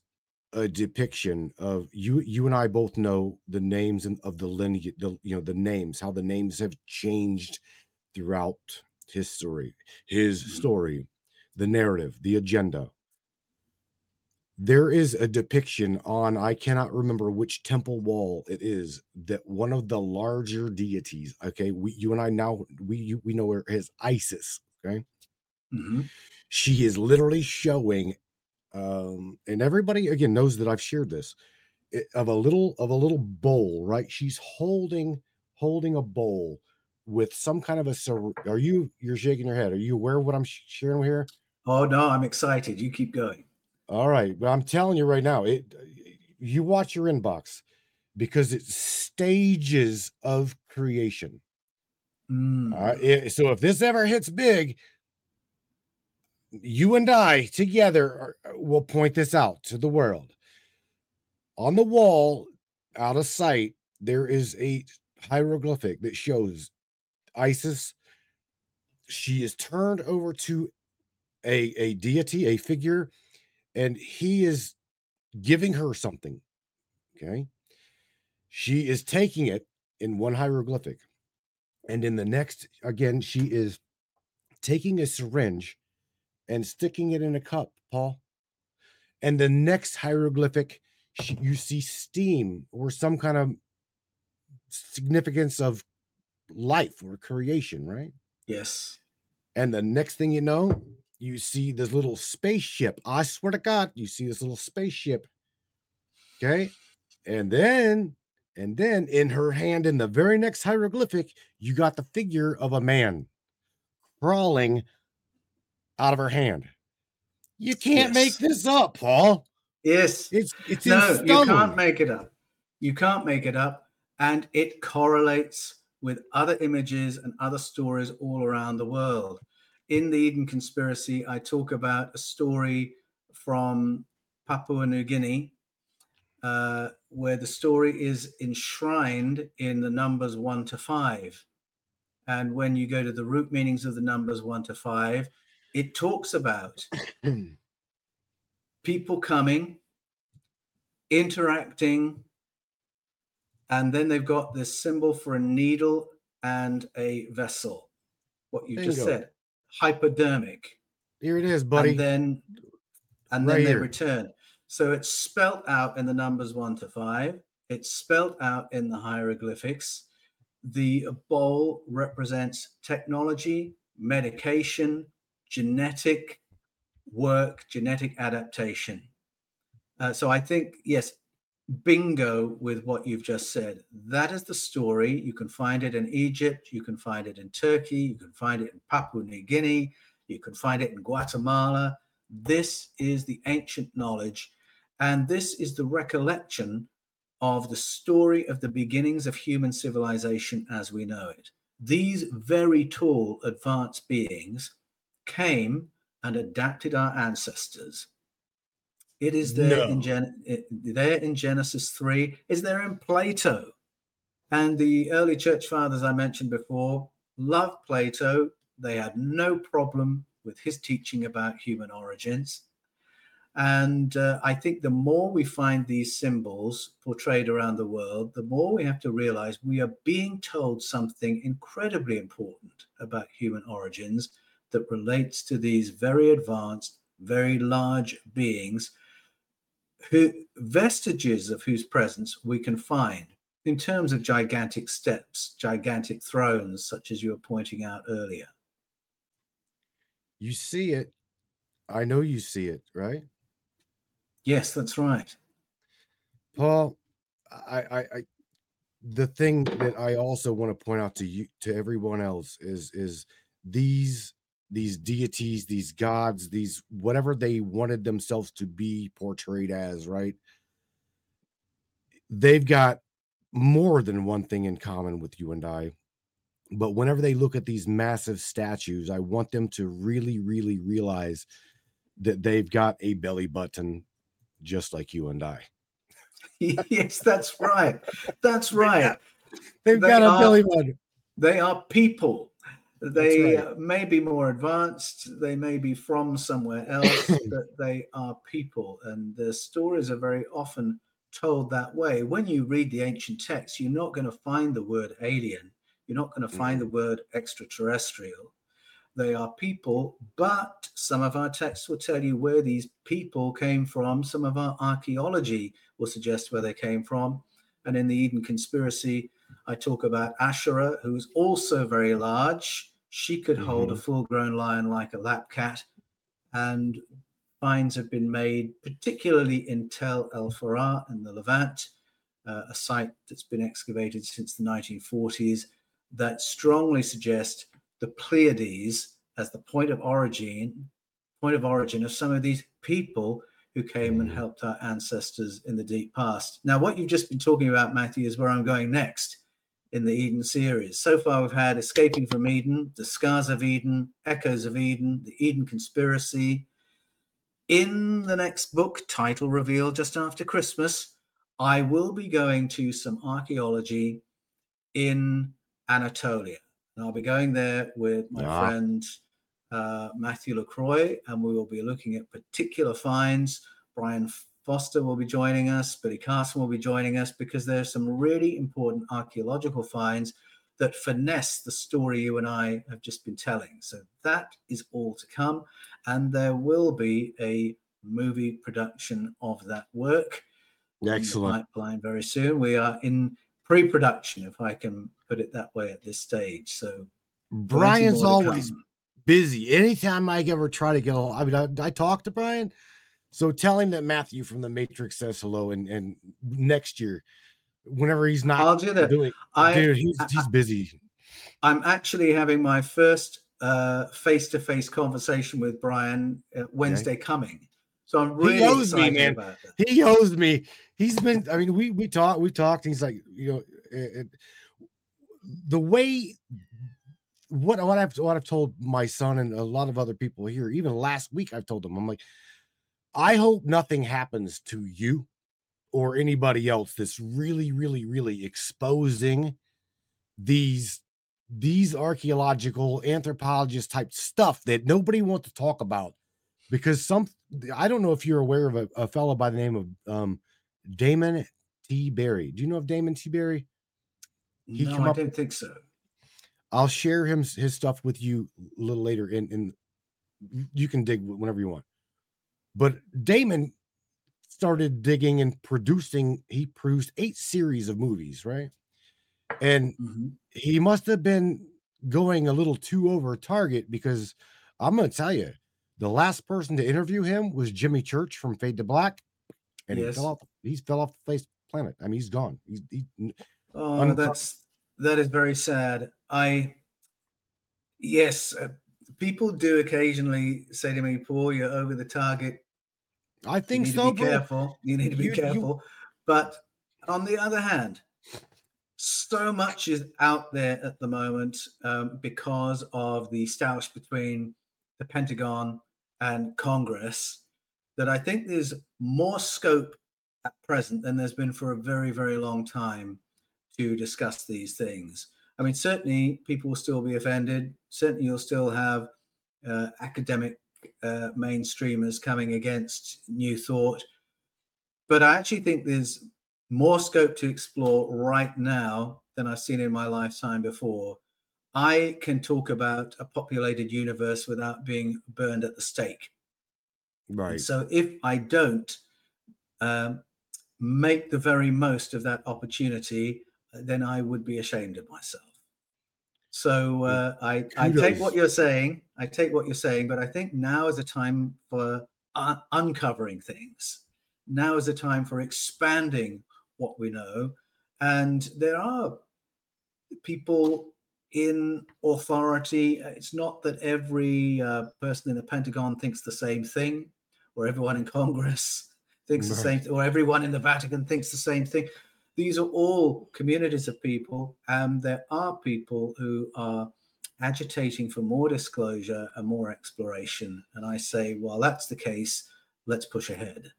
Speaker 1: a depiction of you you and I both know the names and of the lineage, the you know, the names, how the names have changed throughout history, his
Speaker 2: Mhm.
Speaker 1: story, the narrative, the agenda. There is a depiction on, I cannot remember which temple wall it is, that one of the larger deities, okay, we you and I now we you, we know her as Isis, okay.
Speaker 2: Mhm.
Speaker 1: She is literally showing, um, and everybody again knows that I've shared this of a little of a little bowl, right? She's holding holding a bowl with some kind of a. Are you you're shaking your head? Are you aware of what I'm sh- sharing here?
Speaker 2: Oh no, I'm excited. You keep going.
Speaker 1: All right, but I'm telling you right now, it you watch your inbox because it's stages of creation.
Speaker 2: Mm.
Speaker 1: All right, so if this ever hits big, you and I together are, uh, will point this out to the world. On the wall, out of sight, there is a hieroglyphic that shows Isis. She is turned over to a, a deity, a figure, and he is giving her something. Okay. She is taking it in one hieroglyphic. And in the next, again, she is taking a syringe and sticking it in a cup, Paul. And the next hieroglyphic, you see steam or some kind of significance of life or creation, right?
Speaker 2: Yes.
Speaker 1: And the next thing you know, you see this little spaceship. I swear to God, you see this little spaceship. Okay. And then, and then in her hand, in the very next hieroglyphic, you got the figure of a man crawling out of her hand. You can't make this up, Paul.
Speaker 2: Yes.
Speaker 1: It's it's
Speaker 2: no, you can't make it up. You can't make it up. And it correlates with other images and other stories all around the world. In the Eden Conspiracy, I talk about a story from Papua New Guinea, uh, where the story is enshrined in the numbers one to five. And when you go to the root meanings of the numbers one to five, it talks about people coming, interacting, and then they've got this symbol for a needle and a vessel. What you just said, hypodermic,
Speaker 1: Here it is, buddy.
Speaker 2: and then and
Speaker 1: Right
Speaker 2: then they
Speaker 1: here.
Speaker 2: return. So it's spelt out in the numbers one to five. It's spelt out in the hieroglyphics. The bowl represents technology, medication, genetic work, genetic adaptation. Uh, so I think, yes, bingo with what you've just said. That is the story. You can find it in Egypt, you can find it in Turkey, you can find it in Papua New Guinea, you can find it in Guatemala. This is the ancient knowledge, and this is the recollection of the story of the beginnings of human civilization as we know it. These very tall, advanced beings came and adapted our ancestors. It is there in Gen- it- there in Genesis three. Is there in Plato, and the early church fathers I mentioned before loved Plato. They had no problem with his teaching about human origins. And uh, I think the more we find these symbols portrayed around the world, the more we have to realize we are being told something incredibly important about human origins that relates to these very advanced, very large beings who vestiges of whose presence we can find in terms of gigantic steps, gigantic thrones, such as you were pointing out earlier.
Speaker 1: you see it. I know you see it, right?
Speaker 2: Yes, that's right.
Speaker 1: Paul, I, I, I, the thing that I also want to point out to you, to everyone else, is is these these deities, these gods, these whatever they wanted themselves to be portrayed as, right? They've got more than one thing in common with you and I. But whenever they look at these massive statues, I want them to really, really realize that they've got a belly button just like you and I.
Speaker 2: yes, that's right. That's right.
Speaker 1: They've
Speaker 2: They
Speaker 1: got a
Speaker 2: are-
Speaker 1: belly button.
Speaker 2: They are people. They
Speaker 1: right.
Speaker 2: uh, may be more advanced, they may be from somewhere else, but they are people. And their stories are very often told that way. When you read the ancient texts, you're not going to find the word alien, you're not going to find the word extraterrestrial. They are people, but some of our texts will tell you where these people came from. Some of our archaeology will suggest where they came from. And in the Eden conspiracy, I talk about Asherah, who's also very large. She could hold a full grown lion like a lap cat. And finds have been made, particularly in Tel El Farah in the Levant, uh, a site that's been excavated since the 1940s, that strongly suggest the Pleiades as the point of origin, point of origin of some of these people who came and
Speaker 1: Mhm.
Speaker 2: helped our ancestors in the deep past. Now, what you've just been talking about, Matthew, is where I'm going next. In the Eden series. So far, we've had Escaping from Eden, The Scars of Eden, Echoes of Eden, The Eden Conspiracy. In the next book, title reveal just after Christmas, I will be going to some archaeology in Anatolia. And I'll be going there with my
Speaker 1: Ah.
Speaker 2: friend uh, Matthew LaCroix, and we will be looking at particular finds. Brian Foster will be joining us, Billy Carson will be joining us because there are some really important archaeological finds that finesse the story you and I have just been telling. So that is all to come. And there will be a movie production of that work
Speaker 1: Excellent.
Speaker 2: pipeline very soon. We are in pre-production, if I can put it that way, at this stage. So
Speaker 1: Brian's always busy. Anytime I ever try to go, I mean, I, I talk to Brian. So tell him that Matthew from the Matrix says hello, and and next year, whenever he's not
Speaker 2: I'll do that.
Speaker 1: doing,
Speaker 2: I
Speaker 1: dude, he's
Speaker 2: I-
Speaker 1: he's busy.
Speaker 2: I'm actually having my first uh, face-to-face conversation with Brian uh, Wednesday coming. So I'm really he
Speaker 1: owes me, man. He owes me. He's been. I mean, we we talked. We talked. He's like, you know, it, it- the way what what I've what I've told my son and a lot of other people here. Even last week, I've told them. I'm like, I hope nothing happens to you or anybody else that's really, really, really exposing these these archaeological anthropologist type stuff that nobody wants to talk about because some I don't know if you're aware of a, a fellow by the name of um Damon T. Berry. Do you know of Damon T. Berry? He
Speaker 2: no, I don't think so.
Speaker 1: I'll share him his stuff with you a little later and and you can dig whenever you want. But Damon started digging and producing he produced eight series of movies, right? And
Speaker 2: Mhm.
Speaker 1: he must have been going a little too over target because I'm going to tell you, the last person to interview him was Jimmy Church from Fade to Black, and
Speaker 2: Yes.
Speaker 1: he fell off. He's fell off the face of the planet. I mean, he's gone. He's he,
Speaker 2: Oh,
Speaker 1: Unco-
Speaker 2: that's that is very sad. I yes, uh, people do occasionally say to me, "Paul, you're over the target.
Speaker 1: I think You
Speaker 2: need
Speaker 1: so,
Speaker 2: to be
Speaker 1: bro.
Speaker 2: careful. You need to be
Speaker 1: You- you-
Speaker 2: careful." But on the other hand, so much is out there at the moment um, because of the stoush between the Pentagon and Congress that I think there's more scope at present than there's been for a very, very long time to discuss these things. I mean, certainly people will still be offended. Certainly, you'll still have uh, academic uh, mainstreamers coming against New Thought. But I actually think there's more scope to explore right now than I've seen in my lifetime before. I can talk about a populated universe without being burned at the stake. And
Speaker 1: Right.
Speaker 2: So if I don't um, make the very most of that opportunity, then I would be ashamed of myself. So uh, I, I take what you're saying. I take what you're saying, but I think now is a time for un- uncovering things. Now is a time for expanding what we know, and there are people in authority. It's not that every uh, person in the Pentagon thinks the same thing, or everyone in Congress thinks the same, or everyone in the Vatican thinks the same thing. These are all communities of people, and there are people who are agitating for more disclosure and more exploration. And I say, well, that's the case. Let's push ahead.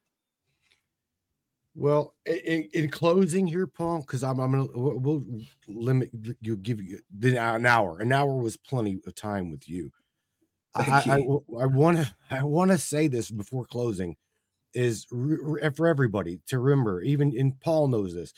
Speaker 1: Well, in, in closing here, Paul, because I'm, I'm gonna we'll, limit you give you an hour. An hour was plenty of time with you.
Speaker 2: Thank
Speaker 1: I, I,
Speaker 2: you.
Speaker 1: I want to I want to say this before closing is re- for everybody to remember. Even and Paul knows this.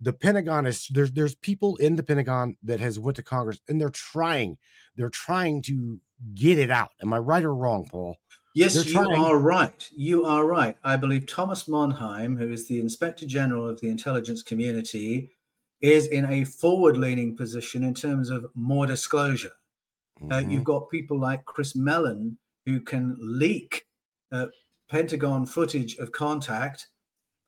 Speaker 1: The Pentagon is there's there's people in the Pentagon that has went to Congress and they're trying they're trying to get it out. Am I right or wrong, Paul?
Speaker 2: Yes,
Speaker 1: They're
Speaker 2: you
Speaker 1: trying-
Speaker 2: are right. You are right. I believe Thomas Monheim, who is the Inspector General of the intelligence community, is in a forward leaning position in terms of more disclosure. Uh,
Speaker 1: Mhm.
Speaker 2: you've got people like Chris Mellon who can leak uh, Pentagon footage of contact.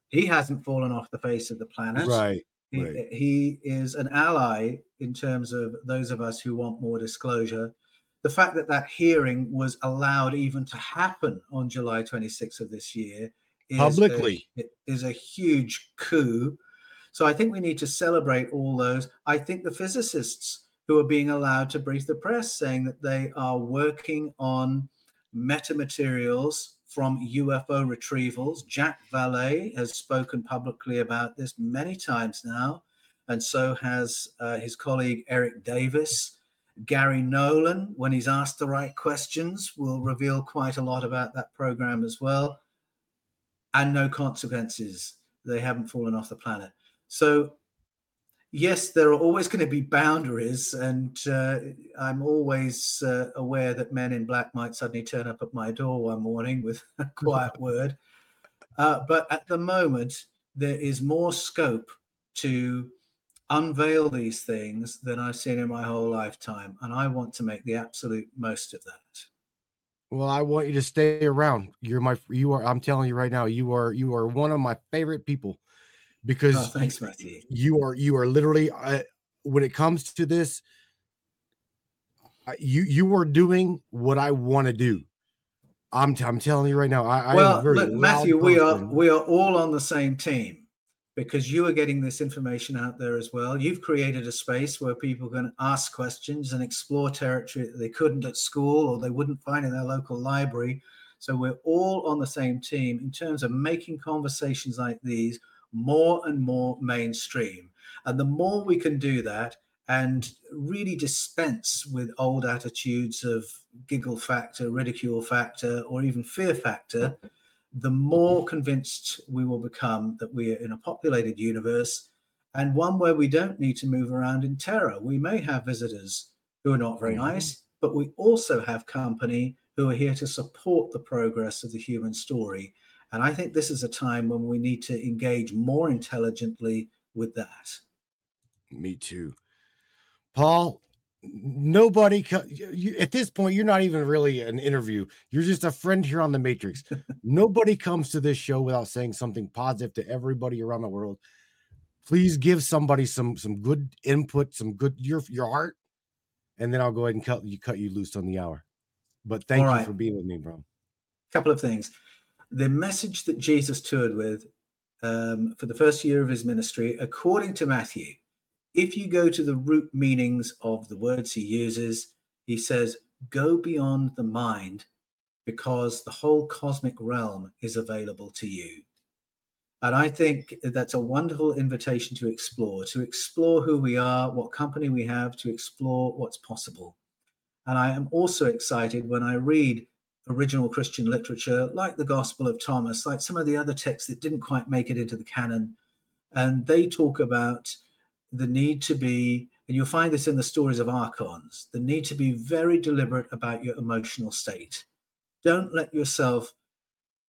Speaker 2: He hasn't fallen off the face of the planet.
Speaker 1: right.
Speaker 2: He,
Speaker 1: right.
Speaker 2: he is an ally in terms of those of us who want more disclosure. The fact that that hearing was allowed even to happen on July 26th of this year is
Speaker 1: Publicly.
Speaker 2: a, is a huge coup. So I think we need to celebrate all those. I think the physicists who are being allowed to brief the press saying that they are working on metamaterials from UFO retrievals. Jacques Vallée has spoken publicly about this many times now, and so has uh, his colleague Eric Davis. Garry Nolan, when he's asked the right questions, will reveal quite a lot about that program as well. And no consequences. They haven't fallen off the planet. So yes, there are always going to be boundaries, and uh, I'm always uh, aware that men in black might suddenly turn up at my door one morning with a quiet word. Uh, but at the moment, there is more scope to unveil these things than I've seen in my whole lifetime, and I want to make the absolute most of that.
Speaker 1: Well, I want you to stay around. You're my you are I'm telling you right now, you are you are one of my favorite people because
Speaker 2: Oh, thanks, Matthew.
Speaker 1: you are you are literally uh, when it comes to this you you are doing what I want to do. I'm t- I'm telling you right now. I, I
Speaker 2: well,
Speaker 1: very
Speaker 2: look, Matthew, we are we are all on the same team because you are getting this information out there as well. You've created a space where people can ask questions and explore territory that they couldn't at school or they wouldn't find in their local library. So we're all on the same team in terms of making conversations like these more and more mainstream. And the more we can do that and really dispense with old attitudes of giggle factor, ridicule factor, or even fear factor, the more convinced we will become that we are in a populated universe and one where we don't need to move around in terror. We may have visitors who are not very
Speaker 1: Mhm.
Speaker 2: nice, but we also have company who are here to support the progress of the human story. And I think this is a time when we need to engage more intelligently with that.
Speaker 1: Me too. Paul, nobody you, at this point you're not even really an interview. You're just a friend here on the Matrix. nobody comes to this show without saying something positive to everybody around the world. Please give somebody some some good input, some good your your heart, and then I'll go ahead and cut you cut you loose on the hour. But thank
Speaker 2: All
Speaker 1: you
Speaker 2: right.
Speaker 1: for being with me, bro.
Speaker 2: couple of things. The message that Jesus toured with um, for the first year of his ministry, according to Matthew, if you go to the root meanings of the words he uses, he says, go beyond the mind because the whole cosmic realm is available to you. And I think that's a wonderful invitation to explore, to explore who we are, what company we have, to explore what's possible. And I am also excited when I read original Christian literature, like the Gospel of Thomas, like some of the other texts that didn't quite make it into the canon. And they talk about the need to be, and you'll find this in the stories of archons, the need to be very deliberate about your emotional state. Don't let yourself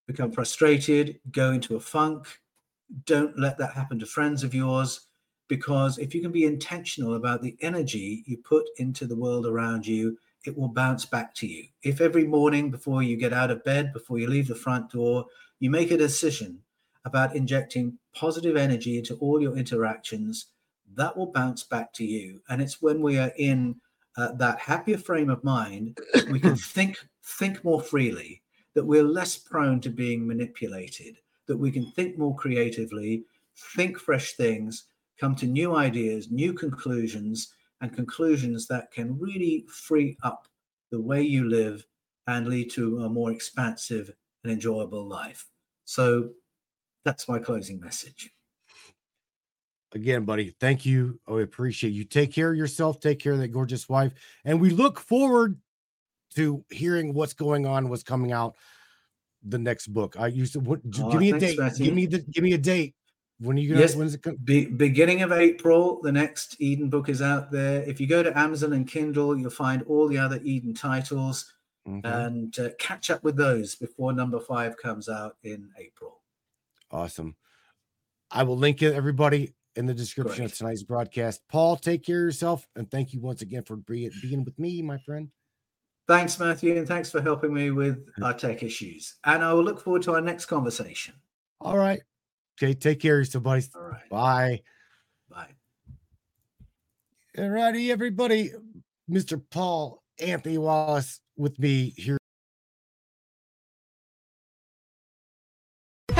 Speaker 2: become frustrated, go into a funk. Don't let that happen to friends of yours, because if you can be intentional about the energy you put into the world around you, it will bounce back to you. If every morning before you get out of bed, before you leave the front door, you make a decision about injecting positive energy into all your interactions, that will bounce back to you. And it's when we are in uh, that happier frame of mind, we can think think more freely, that we're less prone to being manipulated, that we can think more creatively, think fresh things, come to new ideas, new conclusions, and conclusions that can really free up the way you live and lead to a more expansive and enjoyable life. So that's my closing message.
Speaker 1: Again, buddy, thank you. Oh, I appreciate you. Take care of yourself. Take care of that gorgeous wife. And we look forward to hearing what's going on, what's coming out the next book. I used to what
Speaker 2: Oh,
Speaker 1: give me a
Speaker 2: thanks,
Speaker 1: date.
Speaker 2: Matthew.
Speaker 1: Give me the give me a date. When are you gonna
Speaker 2: Yes.
Speaker 1: when's it come?
Speaker 2: Be- beginning of April, the next Eden book is out there. If you go to Amazon and Kindle, you'll find all the other Eden titles
Speaker 1: Mhm.
Speaker 2: and uh, catch up with those before number five comes out in April.
Speaker 1: Awesome. I will link it everybody in the description of tonight's broadcast. Paul, take care of yourself and thank you once again for be- being with me, my friend.
Speaker 2: Thanks, Matthew, and thanks for helping me with our tech issues. And I will look forward to our next conversation.
Speaker 1: All right. Okay, take care of yourself, buddy.
Speaker 2: All right.
Speaker 1: Bye.
Speaker 2: Bye.
Speaker 1: All righty, everybody. Mr. Paul Anthony Wallis with me here.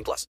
Speaker 4: 18 plus.